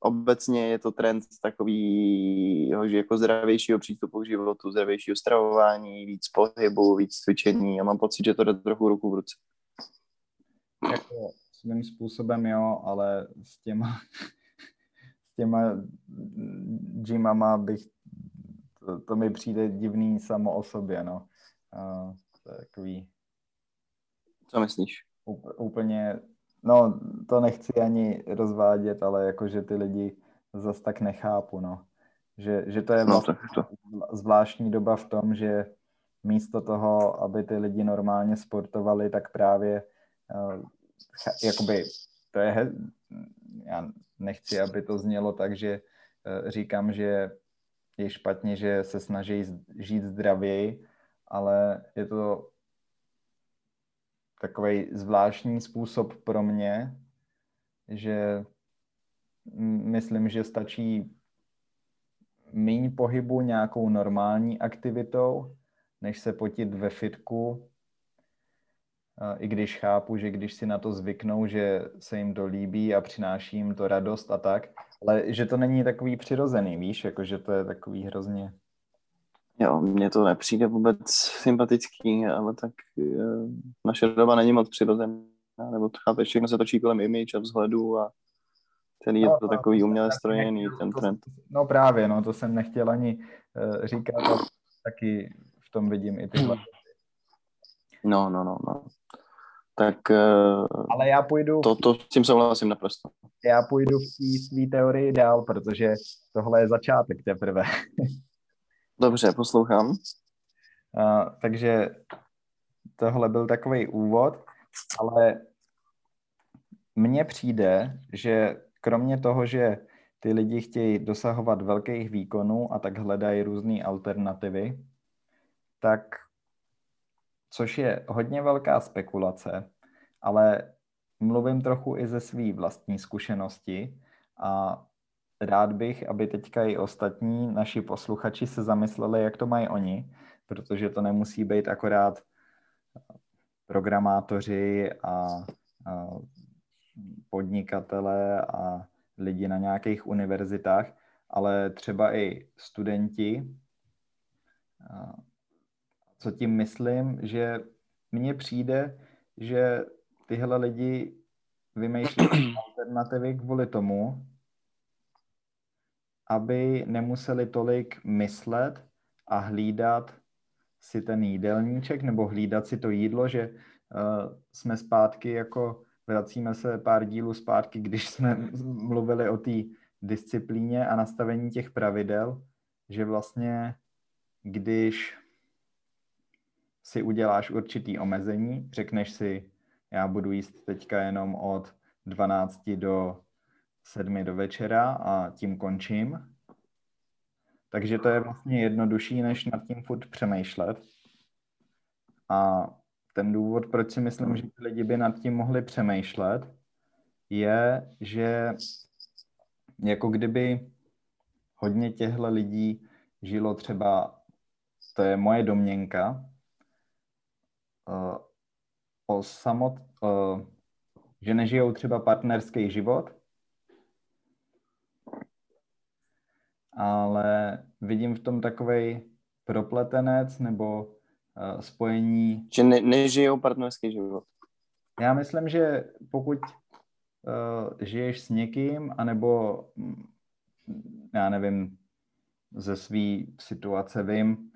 obecně je to trend takový že jako zdravějšího přístupu k životu, zdravějšího stravování, víc pohybu, víc cvičení a mám pocit, že to jde trochu ruku v ruce. Jako svým způsobem jo, ale s těma, s těma gymama bych, to, to mi přijde divný samo o sobě, no. Je takový... Co myslíš? Úplně, no to nechci ani rozvádět, ale jakože ty lidi zase tak nechápu, no. Že, že to je vlastně no, to. zvláštní doba v tom, že místo toho, aby ty lidi normálně sportovali, tak právě uh, jakoby to je, já nechci, aby to znělo tak, že eh, říkám, že je špatně, že se snaží žít zdravěji, ale je to takový zvláštní způsob pro mě, že myslím, že stačí míň pohybu nějakou normální aktivitou, než se potit ve fitku i když chápu, že když si na to zvyknou, že se jim to líbí a přináší jim to radost a tak, ale že to není takový přirozený, víš, jako že to je takový hrozně... Jo, mně to nepřijde vůbec sympatický, ale tak je, naše doba není moc přirozená, nebo chápeš, všechno se točí kolem image a vzhledu a ten je no, to takový uměle strojený, ten trend. No právě, no to jsem nechtěl ani uh, říkat, taky v tom vidím i tyhle. No, no, no, no. Tak uh, Ale já půjdu, to, to s tím souhlasím naprosto. já půjdu v té své teorii dál, protože tohle je začátek teprve. Dobře, poslouchám. Uh, takže tohle byl takový úvod, ale mně přijde, že kromě toho, že ty lidi chtějí dosahovat velkých výkonů a tak hledají různé alternativy, tak což je hodně velká spekulace, ale mluvím trochu i ze své vlastní zkušenosti a rád bych, aby teďka i ostatní naši posluchači se zamysleli, jak to mají oni, protože to nemusí být akorát programátoři a, a podnikatele a lidi na nějakých univerzitách, ale třeba i studenti. Co tím myslím, že mně přijde, že tyhle lidi vymýšlí alternativy kvůli tomu, aby nemuseli tolik myslet a hlídat si ten jídelníček nebo hlídat si to jídlo, že uh, jsme zpátky jako vracíme se pár dílů zpátky, když jsme mluvili o té disciplíně a nastavení těch pravidel, že vlastně když si uděláš určitý omezení, řekneš si, já budu jíst teďka jenom od 12 do 7 do večera a tím končím. Takže to je vlastně jednodušší, než nad tím furt přemýšlet. A ten důvod, proč si myslím, že lidi by nad tím mohli přemýšlet, je, že jako kdyby hodně těchto lidí žilo třeba, to je moje domněnka, uh, o samot, uh, že nežijou třeba partnerský život, ale vidím v tom takový propletenec nebo uh, spojení. Že ne, nežijou partnerský život. Já myslím, že pokud uh, žiješ s někým, anebo mm, já nevím, ze své situace vím,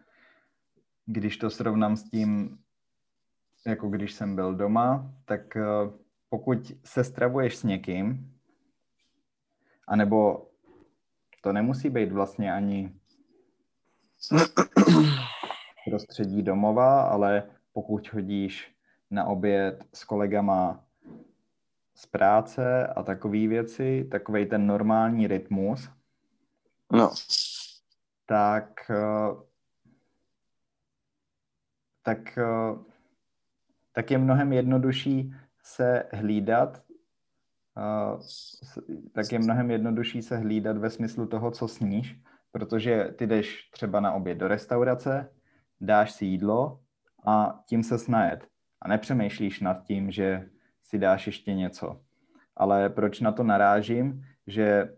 když to srovnám s tím, jako když jsem byl doma, tak uh, pokud se stravuješ s někým, anebo to nemusí být vlastně ani prostředí domova, ale pokud chodíš na oběd s kolegama z práce a takové věci, takový ten normální rytmus, no. tak, eh, tak, eh, tak je mnohem jednodušší se hlídat, tak je mnohem jednodušší se hlídat ve smyslu toho, co sníš, protože ty jdeš třeba na oběd do restaurace, dáš si jídlo a tím se snajet. A nepřemýšlíš nad tím, že si dáš ještě něco. Ale proč na to narážím, že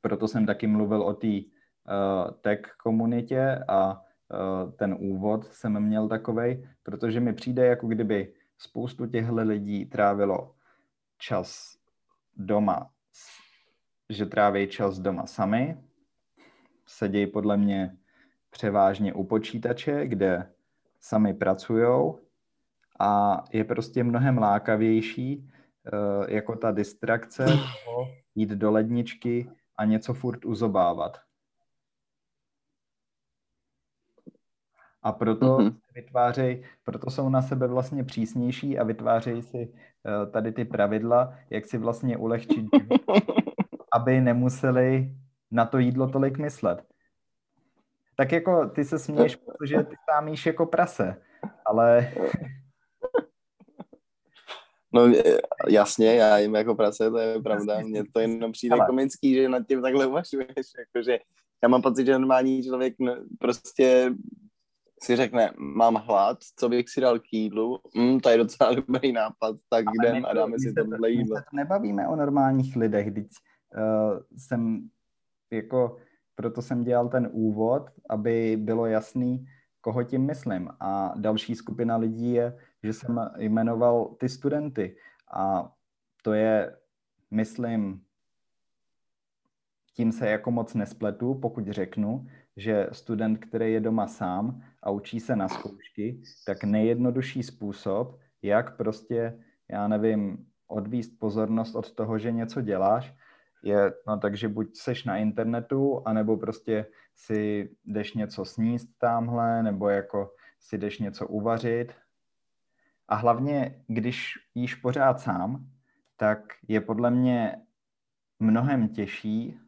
proto jsem taky mluvil o té uh, tech komunitě a ten úvod jsem měl takovej, protože mi přijde, jako kdyby spoustu těchto lidí trávilo čas doma, že tráví čas doma sami, sedějí podle mě převážně u počítače, kde sami pracují a je prostě mnohem lákavější uh, jako ta distrakce jít do ledničky a něco furt uzobávat. A proto mm-hmm. vytvářejí, proto jsou na sebe vlastně přísnější a vytvářejí si uh, tady ty pravidla, jak si vlastně ulehčit, aby nemuseli na to jídlo tolik myslet. Tak jako ty se směješ, protože ty sám jíš jako prase, ale... No jasně, já jim jako prase, to je pravda. Mně to jenom přijde ale... komický, že nad tím takhle uvažuješ. Jakože já mám pocit, že normální člověk prostě si řekne, mám hlad, co bych si dal k jídlu, mm, to je docela dobrý nápad, tak Ale jdem a dáme si tohle jídlo. My se nebavíme o normálních lidech, teď uh, jsem jako proto jsem dělal ten úvod, aby bylo jasný, koho tím myslím. A další skupina lidí je, že jsem jmenoval ty studenty. A to je, myslím, tím se jako moc nespletu, pokud řeknu, že student, který je doma sám a učí se na zkoušky, tak nejjednodušší způsob jak prostě, já nevím, odvíst pozornost od toho, že něco děláš, je, no takže buď seš na internetu, anebo prostě si jdeš něco sníst tamhle, nebo jako si jdeš něco uvařit. A hlavně, když jíš pořád sám, tak je podle mě mnohem těžší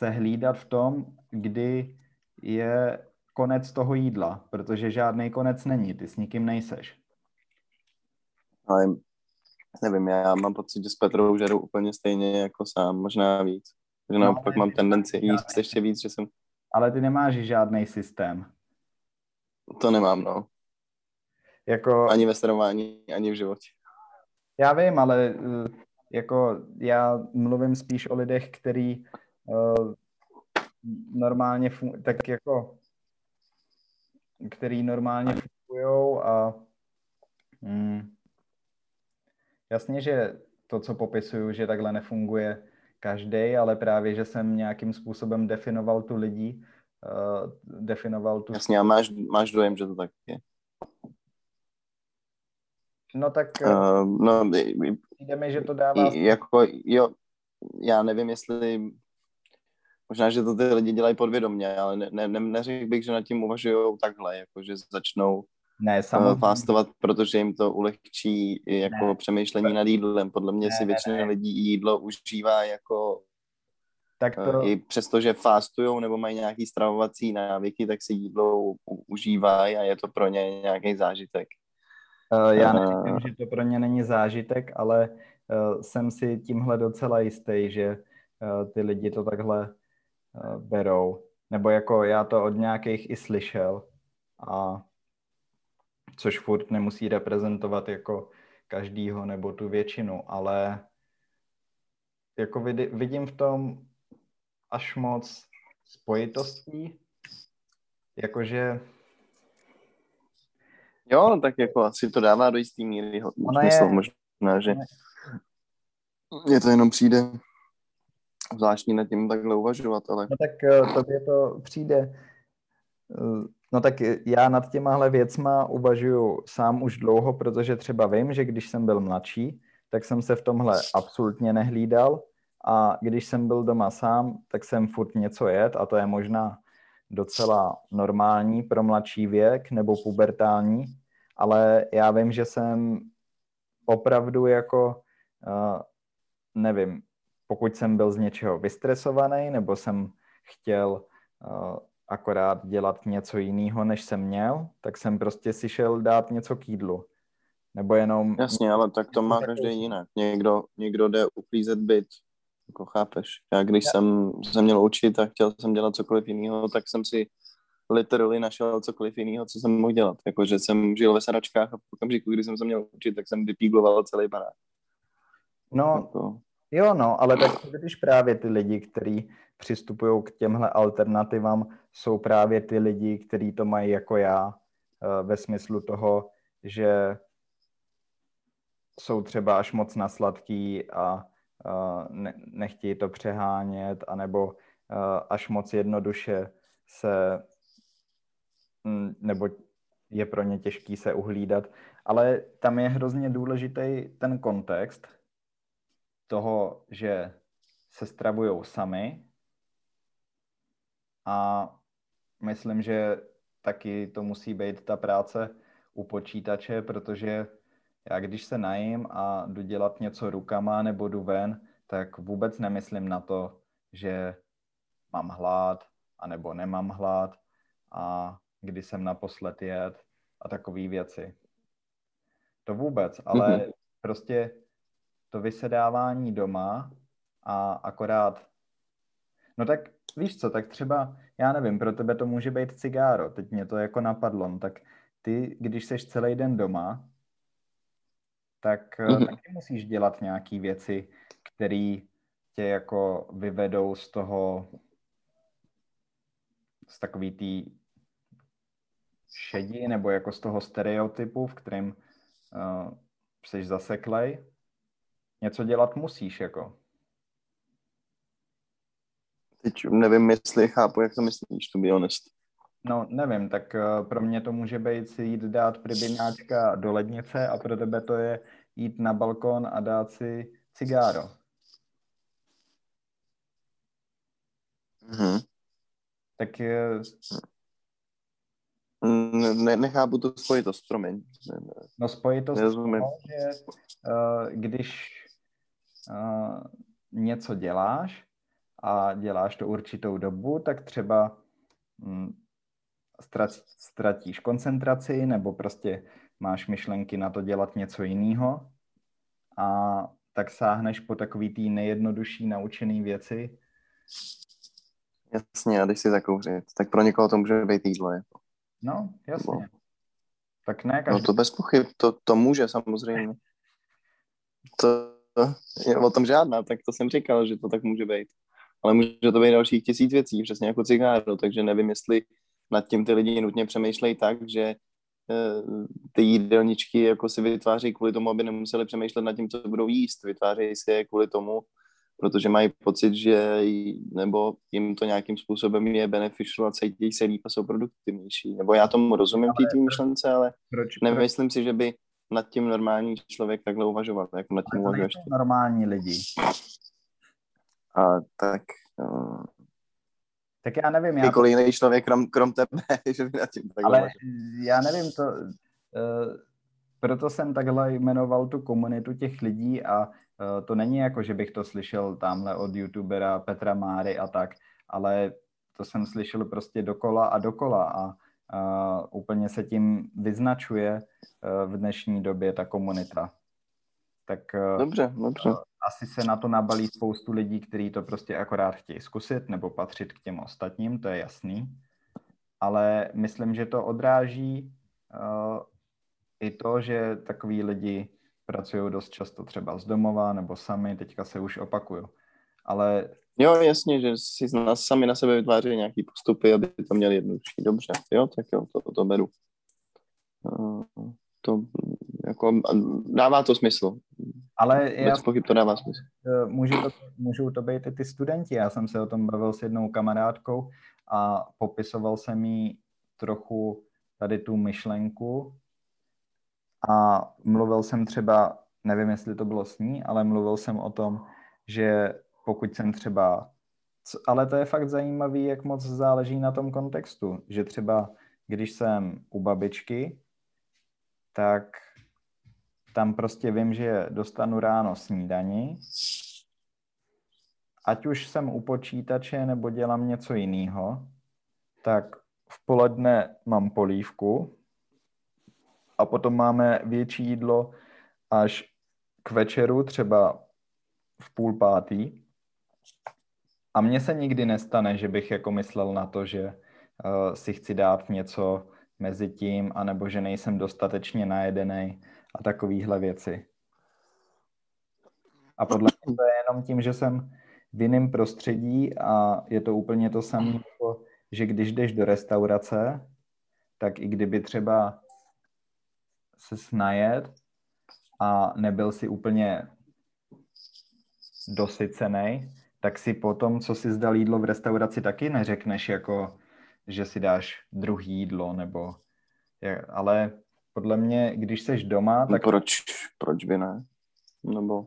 se hlídat v tom, kdy je konec toho jídla, protože žádný konec není, ty s nikým nejseš. Ale nevím, já mám pocit, že s Petrou žeru úplně stejně jako sám, možná víc. Že no, naopak mám tendenci jíst ještě víc, že jsem... Ale ty nemáš žádný systém. To nemám, no. Jako... Ani ve stravování, ani v životě. Já vím, ale eh, jako já mluvím spíš o lidech, který normálně fun- tak jako který normálně fungují a mm, jasně, že to, co popisuju, že takhle nefunguje každý, ale právě, že jsem nějakým způsobem definoval tu lidi, uh, definoval tu... Jasně, a máš, máš dojem, že to tak je. No tak uh, no, jde mi, že to dává... Jako, jo, já nevím, jestli možná, že to ty lidi dělají podvědomně, ale ne, ne, ne, neřekl bych, že nad tím uvažují takhle, jako že začnou ne, eh, samozřejmě. fastovat, protože jim to ulehčí jako ne. přemýšlení nad jídlem. Podle mě ne, si většina ne, ne. lidí jídlo užívá jako tak eh, to... i přesto, že fastujou nebo mají nějaký stravovací návyky, tak si jídlo užívají a je to pro ně nějaký zážitek. Uh, já nevím, uh... že to pro ně není zážitek, ale uh, jsem si tímhle docela jistý, že ty lidi to takhle berou. Nebo jako já to od nějakých i slyšel. A což furt nemusí reprezentovat jako každýho nebo tu většinu, ale jako vidím v tom až moc spojitostí, jakože Jo, tak jako asi to dává do jistý míry smysl, je... možná, že je to jenom přijde zvláštní nad tím takhle uvažovat, ale... No tak eh, tobě to přijde. Eh, no tak já nad těmahle věcma uvažuju sám už dlouho, protože třeba vím, že když jsem byl mladší, tak jsem se v tomhle absolutně nehlídal a když jsem byl doma sám, tak jsem furt něco jet a to je možná docela normální pro mladší věk nebo pubertální, ale já vím, že jsem opravdu jako, uh, nevím, pokud jsem byl z něčeho vystresovaný, nebo jsem chtěl uh, akorát dělat něco jiného, než jsem měl, tak jsem prostě si šel dát něco k jídlu. Nebo jenom... Jasně, ale tak to má každý jinak. Někdo, někdo jde uklízet byt, jako chápeš. Já když Já. jsem se měl učit a chtěl jsem dělat cokoliv jiného, tak jsem si literally našel cokoliv jiného, co jsem mohl dělat. Jakože jsem žil ve saračkách a v okamžiku, kdy jsem se měl učit, tak jsem vypígloval celý barák. No, jako... jo, no, ale tak když právě ty lidi, kteří přistupují k těmhle alternativám, jsou právě ty lidi, kteří to mají jako já, eh, ve smyslu toho, že jsou třeba až moc na sladký a ne, nechtějí to přehánět, anebo eh, až moc jednoduše se Mm, nebo je pro ně těžký se uhlídat, ale tam je hrozně důležitý ten kontext toho, že se stravují sami a myslím, že taky to musí být ta práce u počítače, protože já když se najím a jdu dělat něco rukama nebo jdu ven, tak vůbec nemyslím na to, že mám hlad, anebo nemám hlad a kdy jsem naposled jet a takové věci. To vůbec, ale mm-hmm. prostě to vysedávání doma a akorát, no tak víš co, tak třeba, já nevím, pro tebe to může být cigáro, teď mě to jako napadlo, no tak ty, když seš celý den doma, tak mm-hmm. taky musíš dělat nějaké věci, které tě jako vyvedou z toho, z takový tý šedí, nebo jako z toho stereotypu, v kterém uh, jsi zaseklej, něco dělat musíš, jako. Teď nevím, jestli chápu, jak to myslíš, to be honest. No, nevím, tak uh, pro mě to může být si jít dát pribináčka do lednice a pro tebe to je jít na balkon a dát si cigáro. Mhm. Tak uh, Ne, nechápu tu spojitost, promiň. Ne, ne. no spojitost Nerozumím. že uh, když uh, něco děláš a děláš to určitou dobu, tak třeba ztrat- ztratíš koncentraci nebo prostě máš myšlenky na to dělat něco jiného a tak sáhneš po takový tý nejjednodušší naučený věci. Jasně, a když si zakouřit, tak pro někoho to může být jídlo. Jako. No, jasně. No. Tak ne No každý. to bez pochyb, to, to může samozřejmě. To je o tom žádná, tak to jsem říkal, že to tak může být. Ale může to být dalších tisíc věcí, přesně jako cigáro, takže nevím, jestli nad tím ty lidi nutně přemýšlejí tak, že eh, ty jídelníčky jako si vytváří kvůli tomu, aby nemuseli přemýšlet nad tím, co budou jíst. Vytvářejí si je kvůli tomu, protože mají pocit, že jí- nebo jim to nějakým způsobem je beneficial a cítí se líp a jsou produktivnější. Nebo já tomu rozumím, té tvý myšlence, ale Proč, proč nemyslím si, že by nad tím normální člověk takhle uvažoval, jako nad tím uvažuješ. normální lidi? A tak uh, Tak já nevím, já kdykoliv jiný člověk, krom, krom tebe, že by nad tím takhle Ale uvažoval. já nevím, to, uh, proto jsem takhle jmenoval tu komunitu těch lidí a uh, to není jako, že bych to slyšel tamhle od youtubera Petra Máry a tak, ale to jsem slyšel prostě dokola a dokola a úplně se tím vyznačuje uh, v dnešní době ta komunita. Tak uh, Dobře, dobře. asi se na to nabalí spoustu lidí, kteří to prostě akorát chtějí zkusit nebo patřit k těm ostatním, to je jasný. Ale myslím, že to odráží uh, i to, že takový lidi pracují dost často třeba z domova nebo sami, teďka se už opakuju. Ale Jo, jasně, že si z nás sami na sebe vytváří nějaký postupy, aby to měli jednodušší. Dobře, jo, tak jo, to, to beru. Uh, to jako dává to smysl. ale já Bez pochyb to dává smysl. Eh, může to, můžou to být i ty studenti. Já jsem se o tom bavil s jednou kamarádkou a popisoval jsem jí trochu tady tu myšlenku a mluvil jsem třeba, nevím, jestli to bylo s ní, ale mluvil jsem o tom, že pokud jsem třeba, ale to je fakt zajímavý, jak moc záleží na tom kontextu, že třeba když jsem u babičky, tak tam prostě vím, že dostanu ráno snídani, ať už jsem u počítače nebo dělám něco jiného, tak v poledne mám polívku a potom máme větší jídlo až k večeru, třeba v půl pátý. A mně se nikdy nestane, že bych jako myslel na to, že uh, si chci dát něco mezi tím, anebo že nejsem dostatečně najedený a takovéhle věci. A podle mě to je jenom tím, že jsem v jiném prostředí a je to úplně to samé, jako, že když jdeš do restaurace, tak i kdyby třeba se snajet a nebyl si úplně dosycený, tak si potom, co si zdal jídlo v restauraci, taky neřekneš jako, že si dáš druhý jídlo, nebo, ale podle mě, když seš doma, tak Proč, proč by ne? Nebo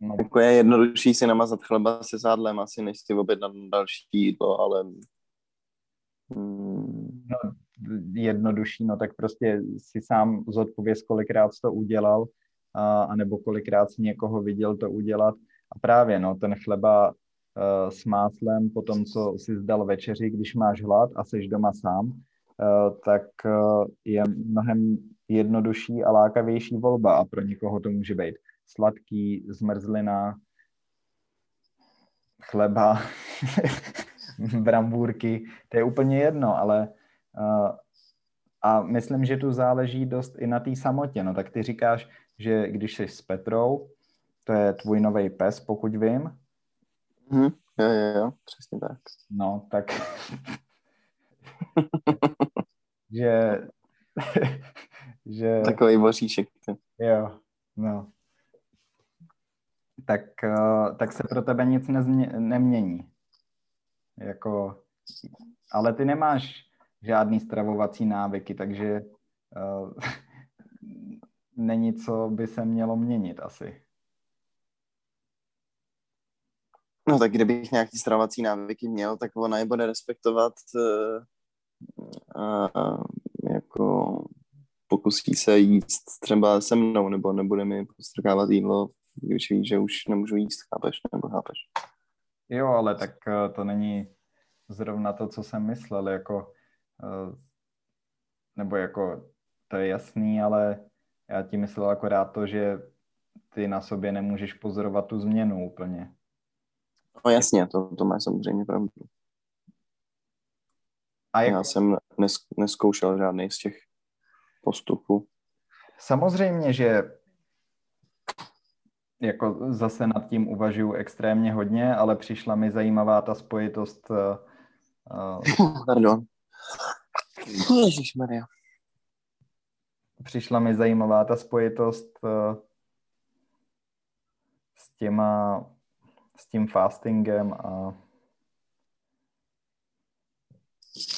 no, jako je jednodušší si namazat chleba se sádlem asi, než si objednat další jídlo, ale mm, jednodušší, no tak prostě si sám zodpověz, kolikrát to udělal, a, anebo kolikrát si někoho viděl to udělat. A právě, no, ten chleba uh, s máslem, po tom, co si zdal večeři, když máš hlad a seš doma sám, uh, tak uh, je mnohem jednodušší a lákavější volba a pro někoho to může být sladký, zmrzlina, chleba, brambůrky, to je úplně jedno, ale uh, a myslím, že tu záleží dost i na té samotě. No tak ty říkáš, že když jsi s Petrou, to je tvůj nový pes, pokud vím, hm, jo, jo, jo, přesně tak. no tak že že Takový boříšek. jo, no tak, uh, tak se pro tebe nic nezmě, nemění. Jako ale ty nemáš žádný stravovací návyky, takže uh, není co by se mělo měnit asi. No tak kdybych nějaký stravovací návyky měl, tak ona je bude respektovat uh, uh, jako pokusí se jíst třeba se mnou, nebo nebude mi postrkávat jídlo, když ví, že už nemůžu jíst, chápeš, nebo chápeš. Jo, ale tak uh, to není zrovna to, co jsem myslel, jako nebo jako to je jasný, ale já ti myslel akorát to, že ty na sobě nemůžeš pozorovat tu změnu úplně. No jasně, to, to má samozřejmě pravdu. A jak... Já jsem nes, neskoušel žádný z těch postupů. Samozřejmě, že jako zase nad tím uvažuji extrémně hodně, ale přišla mi zajímavá ta spojitost. Uh, Pardon. Ježišmarja. Přišla mi zajímavá ta spojitost uh, s těma s tím fastingem a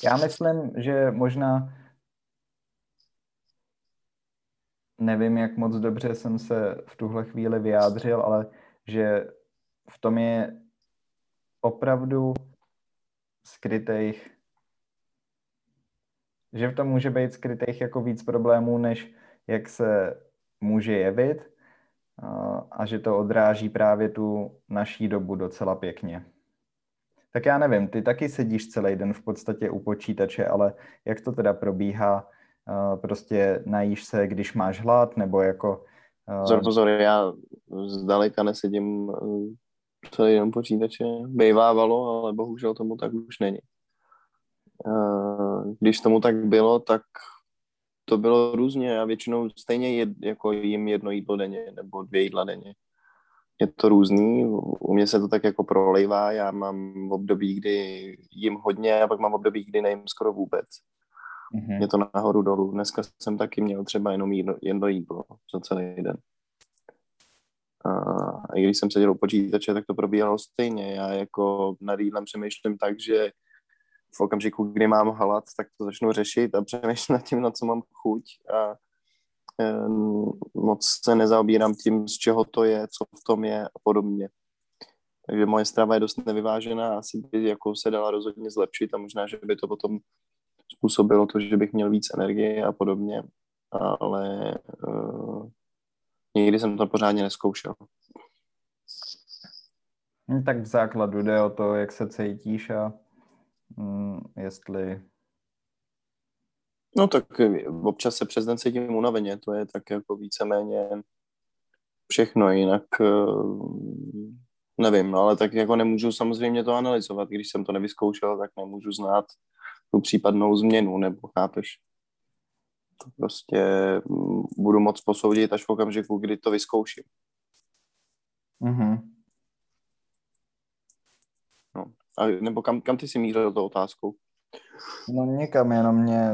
já myslím, že možná nevím, jak moc dobře jsem se v tuhle chvíli vyjádřil, ale že v tom je opravdu skrytých, že v tom může být skrytých jako víc problémů, než jak se může jevit a že to odráží právě tu naší dobu docela pěkně. Tak já nevím, ty taky sedíš celý den v podstatě u počítače, ale jak to teda probíhá? Prostě najíš se, když máš hlad, nebo jako... Pozor, pozor, já zdaleka nesedím e, celý den počítače. Bejvávalo, ale bohužel tomu tak už není. E, když tomu tak bylo, tak to bylo různě. Já většinou stejně jed, jako jim jedno jídlo denně nebo dvě jídla denně. Je to různý, u mě se to tak jako prolejvá, já mám v období, kdy jim hodně a pak mám v období, kdy nejím skoro vůbec. Mm-hmm. Je to nahoru dolů. Dneska jsem taky měl třeba jenom jedno, jedno jídlo za celý den. A i když jsem seděl u počítače, tak to probíhalo stejně. Já jako nad jídlem přemýšlím tak, že v okamžiku, kdy mám hlad, tak to začnu řešit a přemýšlím nad tím, na co mám chuť a moc se nezaobírám tím, z čeho to je, co v tom je a podobně. Takže moje strava je dost nevyvážená, asi by jako se dala rozhodně zlepšit a možná, že by to potom způsobilo to, že bych měl víc energie a podobně, ale uh, nikdy jsem to pořádně neskoušel. Hm, tak v základu jde o to, jak se cítíš a jestli... No tak občas se přes den cítím unaveně, to je tak jako víceméně všechno, jinak eh, nevím, ale tak jako nemůžu samozřejmě to analyzovat, když jsem to nevyzkoušel, tak nemůžu znát tu případnou změnu, nebo chápeš? To prostě mm, budu moc posoudit až v okamžiku, kdy to vyzkouším. Mm-hmm. A, nebo kam, kam ty si mířil tou otázkou? No někam, jenom mě,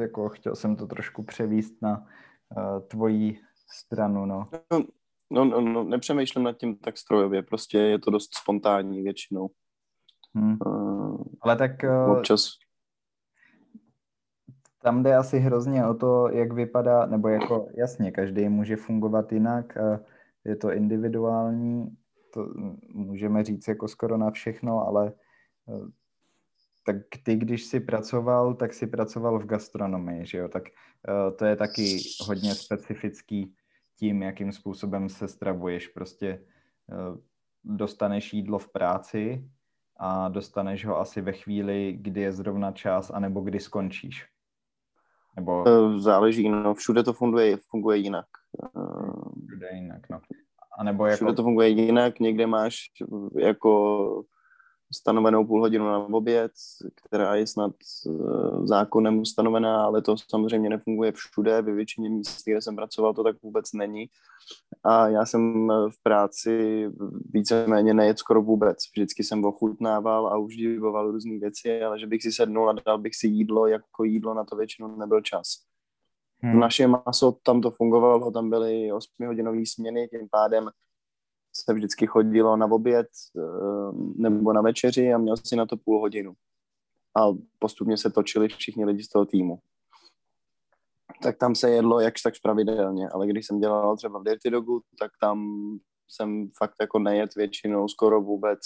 jako chtěl jsem to trošku převíst na uh, tvoji stranu, no. no. No, no, no, nepřemýšlím nad tím tak strojově, prostě je to dost spontánní většinou. Hmm. Uh, Ale tak... Uh, občas. Tam jde asi hrozně o to, jak vypadá, nebo jako jasně, každý může fungovat jinak, uh, je to individuální, to můžeme říct jako skoro na všechno, ale eh, tak ty, když jsi pracoval, tak si pracoval v gastronomii, že jo? Tak uh, to je taky hodně specifický tím, jakým způsobem se stravuješ. Prostě uh, dostaneš jídlo v práci a dostaneš ho asi ve chvíli, kdy je zrovna čas, anebo kdy skončíš. Nebo... Záleží, no všude to funguje, funguje jinak. Všude jinak, no. A nebo jako... Všude to funguje jinak, někde máš jako stanovenou půl hodinu na oběd, která je snad uh, zákonem stanovená, ale to samozřejmě nefunguje všude. Ve většině míst, kde jsem pracoval, to tak vůbec není. A já jsem v práci víceméně nejet skoro vůbec. Vždycky jsem ochutnával a užíval různé věci, ale že bych si sednul a dal bych si jídlo jako jídlo, na to většinou nebyl čas. Hmm. Naše maso, tam to fungovalo, tam byly 8-hodinové směny, tím pádem se vždycky chodilo na oběd eh, nebo na večeři a měl si na to půl hodinu. a postupně se točili všichni lidi z toho týmu. Tak tam se jedlo jakž tak pravidelně, ale když jsem dělal třeba v Dirty Dogu, tak tam jsem fakt jako nejet většinou skoro vůbec,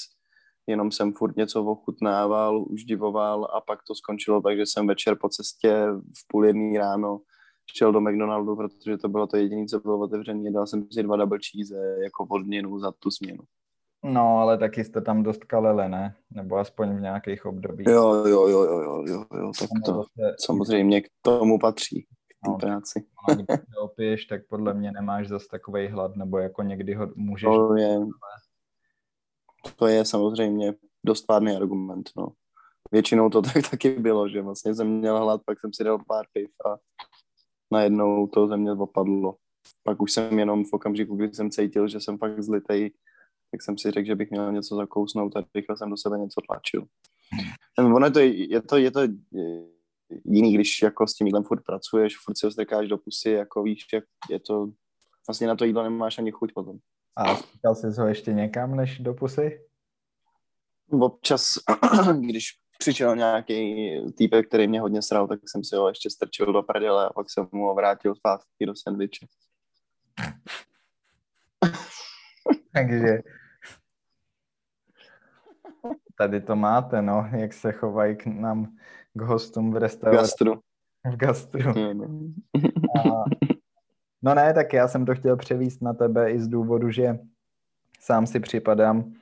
jenom jsem furt něco ochutnával, už divoval a pak to skončilo tak, že jsem večer po cestě v půl jedný ráno šel do McDonaldu, protože to bylo to jediné, co bylo otevřené. Dal jsem si dva double cheese jako odměnu za tu směnu. No, ale taky jste tam dost kalili, ne? Nebo aspoň v nějakých obdobích. Jo, jo, jo, jo, jo, jo, jo tak to zase... samozřejmě k tomu patří, k té no, práci. No, když se opiješ, tak podle mě nemáš zase takový hlad, nebo jako někdy ho můžeš... To je, to je samozřejmě dost pádný argument, no. Většinou to tak taky bylo, že vlastně jsem měl hlad, pak jsem si dal pár piv a najednou to ze mě opadlo. Pak už jsem jenom v okamžiku, kdy jsem cítil, že jsem fakt zlitej, tak jsem si řekl, že bych měl něco zakousnout a rychle jsem do sebe něco tlačil. Ono je to, je to, je to jiný, když jako s tím jídlem furt pracuješ, furt si ho strkáš do pusy, jako víš, jak je to, vlastně na to jídlo nemáš ani chuť potom. A strkal jsi ho ještě někam než do pusy? Občas, když přišel nějaký týpek, který mě hodně sral, tak jsem si ho ještě strčil do prdele a pak jsem mu ho vrátil zpátky do sandviče. Takže tady to máte, no, jak se chovají k nám, k hostům v restauraci. Gastru. V gastru. A, no ne, tak já jsem to chtěl převíst na tebe i z důvodu, že sám si připadám,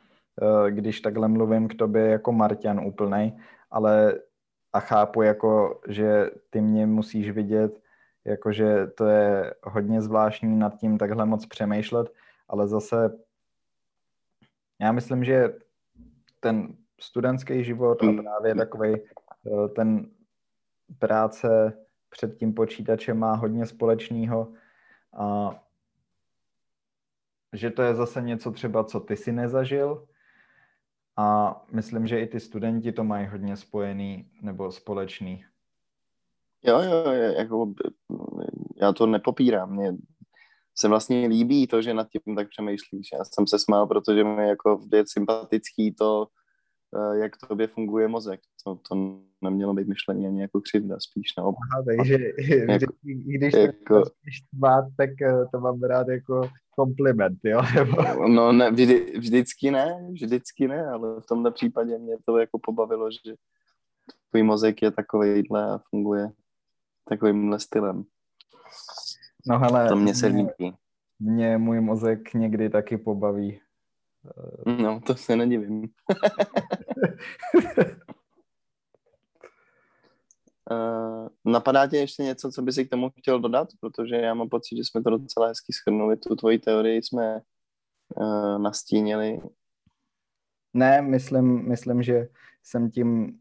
když takhle mluvím k tobě jako Marťan úplnej, ale a chápu jako, že ty mě musíš vidět, jakože to je hodně zvláštní nad tím takhle moc přemýšlet, ale zase já myslím, že ten studentský život a právě takový eh, ten práce před tím počítačem má hodně společného a že to je zase něco třeba, co ty si nezažil a myslím, že i ty studenti to mají hodně spojený nebo společný. Jo, jo, jako, já to nepopírám. Mě se vlastně líbí to, že nad tím tak přemýšlíš. Já jsem se smál, protože mi jako je sympatický to, jak tobě funguje mozek. To, to nemělo být myšlení ani jako křivda, spíš naopak. Aha, takže jako, když jako, tvát, tak eh, to mám rád jako kompliment, jo? no ne, vždy, vždycky ne, vždycky ne, ale v tomhle případě mě to jako pobavilo, že tvůj mozek je takovýhle a funguje takovýmhle stylem. No hele, to mě se líbí. Mě můj mozek někdy taky pobaví. No, to se nedivím. Uh, napadá tě ještě něco, co by si k tomu chtěl dodat? Protože já mám pocit, že jsme to docela hezky schrnuli. Tu tvoji teorii jsme uh, nastínili. Ne, myslím, myslím, že jsem tím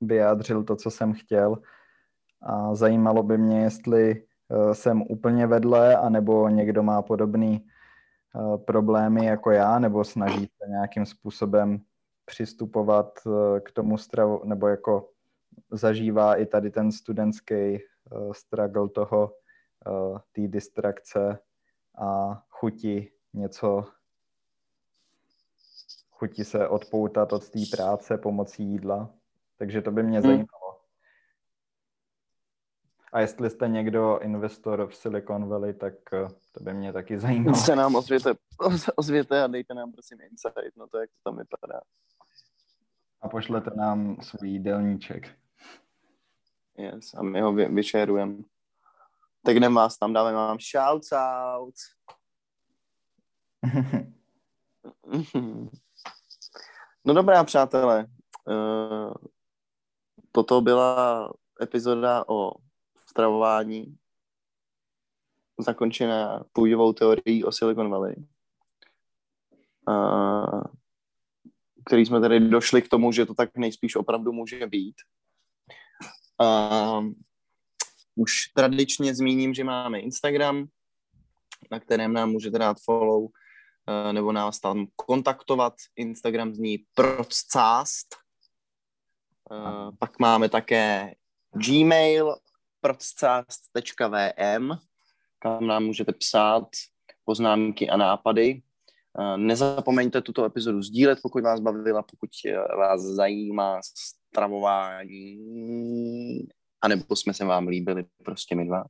vyjádřil to, co jsem chtěl. A zajímalo by mě, jestli uh, jsem úplně vedle, anebo někdo má podobný problémy jako já, nebo snaží se nějakým způsobem přistupovat uh, k tomu stravu, nebo jako zažívá i tady ten studentský uh, struggle toho, té distrakce a chuti něco, chuti se odpoutat od té práce pomocí jídla. Takže to by mě hmm. zajímalo. A jestli jste někdo investor v Silicon Valley, tak uh, to by mě taky zajímalo. Se nám ozvěte, ozvěte a dejte nám prosím insight no to, jak to tam vypadá. A pošlete nám svůj jídelníček. Yes, a my ho vy, vyšerujeme. Tak jdem vás tam, dáme vám shout out. no dobrá, přátelé. Uh, toto byla epizoda o stravování zakončená půjdovou teorií o Silicon Valley. Uh, který jsme tady došli k tomu, že to tak nejspíš opravdu může být. Uh, už tradičně zmíním, že máme Instagram, na kterém nám můžete dát follow, nebo nás tam kontaktovat. Instagram zní procást. Pak máme také Gmail procást.vm, kam nám můžete psát poznámky a nápady. Nezapomeňte tuto epizodu sdílet, pokud vás bavila, pokud vás zajímá stravování, anebo jsme se vám líbili prostě my dva.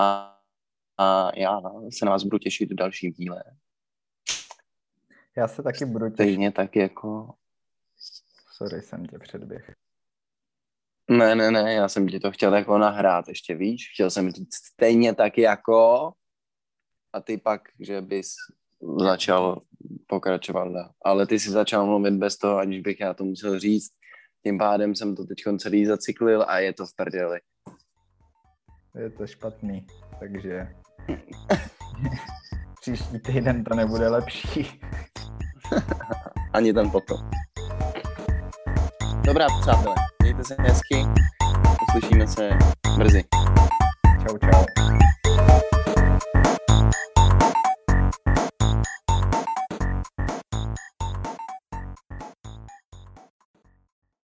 A, a já se na vás budu těšit v dalším díle. Já se taky budu těšit. Stejně tak jako... Sorry, jsem tě předběh. Ne, ne, ne, já jsem ti to chtěl jako nahrát ještě, víš? Chtěl jsem říct stejně tak jako a ty pak, že bys začal pokračovat dál. Ale ty si začal mluvit bez toho, aniž bych já to musel říct. Tím pádem jsem to teď celý zacyklil a je to v prdeli. Je to špatný, takže příští týden to nebude lepší. Ani ten potom. Dobrá, přátelé, mějte se hezky, uslyšíme se brzy. Čau, čau.